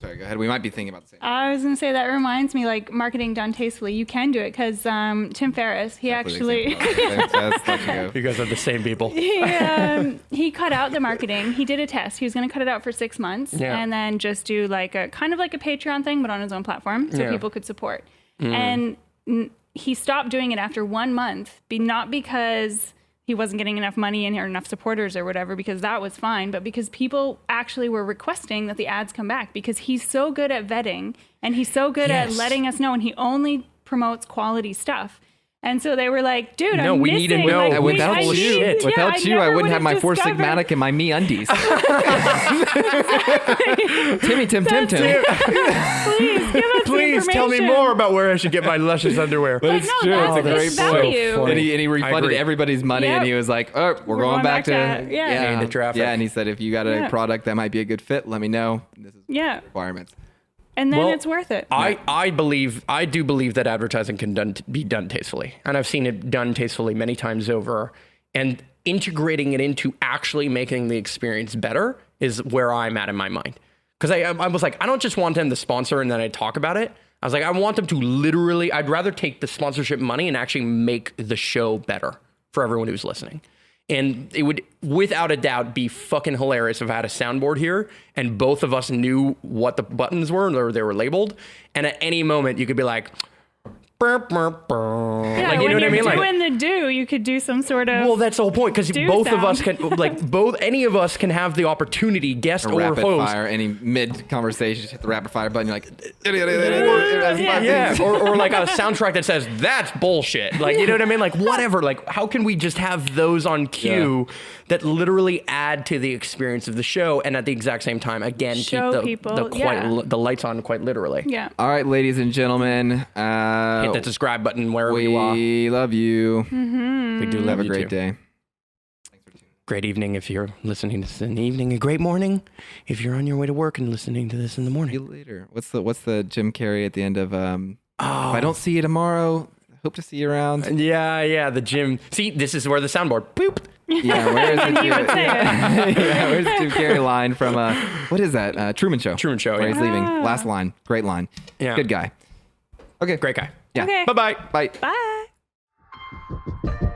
C: Sorry, go ahead. We might be thinking about the same.
B: I was gonna say that reminds me, like marketing done tastefully. You can do it because um, Tim Ferriss, he actually
C: Let's, let's let you
A: you guys are the same people
B: he um, he cut out the marketing. He did a test. He was gonna cut it out for six months
A: Yeah.
B: and then just do like a kind of like a Patreon thing, but on his own platform, so
A: Yeah. Mm.
B: people could support. And n- he stopped doing it after one month, be not because he wasn't getting enough money in or enough supporters or whatever, because that was fine, but because people actually were requesting that the ads come back because he's so good at vetting and he's so good at letting us know, and he only promotes quality stuff. And so they were like, "Dude,
A: No,
B: I'm
A: we need to
B: missing,
A: know.
B: like,
A: Yeah,
B: we-
C: without
B: I
C: you,
B: need- yeah,
C: without you, I
B: never
C: wouldn't have my
B: have
C: four
B: discovered-
C: sigmatic and my MeUndies. Timmy, Tim, Tim, Tim.
B: Please give us the
A: please tell me more about where i should get my luscious underwear
B: But no,
C: true.
B: that's
C: Oh, that's
B: it's
C: so
B: value.
A: funny.
C: And he, and he refunded everybody's money,
B: Yep.
C: and he was like, "Oh, we're,
B: We're
C: going,
B: going
C: back,
B: back
C: to
B: to- yeah.
C: yeah,
A: Into traffic.
C: yeah." And he said, "If you got a
B: Yeah.
C: product that might be a good fit, let me know. This is
B: Yeah,
C: requirements."
B: And then
A: Well,
B: it's worth it.
A: I, I believe I do believe that advertising can done, be done tastefully, and I've seen it done tastefully many times over. And integrating it into actually making the experience better is where I'm at in my mind. because I I was like I don't just want them to sponsor and then I talk about it. I was like I want them to literally. I'd rather take the sponsorship money and actually make the show better for everyone who's listening. And it would, without a doubt, be fucking hilarious if I had a soundboard here and both of us knew what the buttons were or they were labeled. And at any moment, you could be like, burp, burp, burp.
B: Yeah,
A: like, you
B: when
A: know what I
B: you're
A: mean? Like,
B: doing the do, you could do some sort of.
A: well, that's the whole point because
B: Do
A: both of us can, like, both any of us can have the opportunity, guest or
C: rapid
A: host.
C: fire, any mid conversation, hit the rapid fire button. You're like,
B: Yeah.
A: Yeah, or, or like a soundtrack that says that's bullshit. Like you know what I mean? Like whatever. Like how can we just have those on cue that literally add to the experience of the show, and at the exact same time, again,
B: Show
A: keep the
B: people,
A: the, quite
B: yeah.
A: the lights on quite literally.
B: yeah.
C: All right, ladies and gentlemen, uh,
A: Hit that subscribe button wherever you are.
C: we love you.
A: We do love
C: Have a
A: you
C: great
A: too.
C: day.
A: Great evening if you're listening to this in the evening. A great morning if you're on your way to work and listening to this in the
C: See
A: morning.
C: you later. What's the What's the Jim Carrey at the end of? Um,
A: Oh,
C: if I don't see you tomorrow, hope to see you around.
A: Yeah, yeah. The gym. See, this is where the soundboard. Boop.
C: Yeah, where is the
B: He
C: Jim,
B: it.
C: yeah, where's the Jim Carrey line from? Uh, what is that? Uh, Truman Show.
A: Truman Show.
C: Where
A: Yeah.
C: he's leaving. Last line. Great line.
A: Yeah.
C: Good guy. Okay.
A: Great guy.
C: Yeah.
B: Okay.
A: Bye bye.
C: Bye.
B: Bye.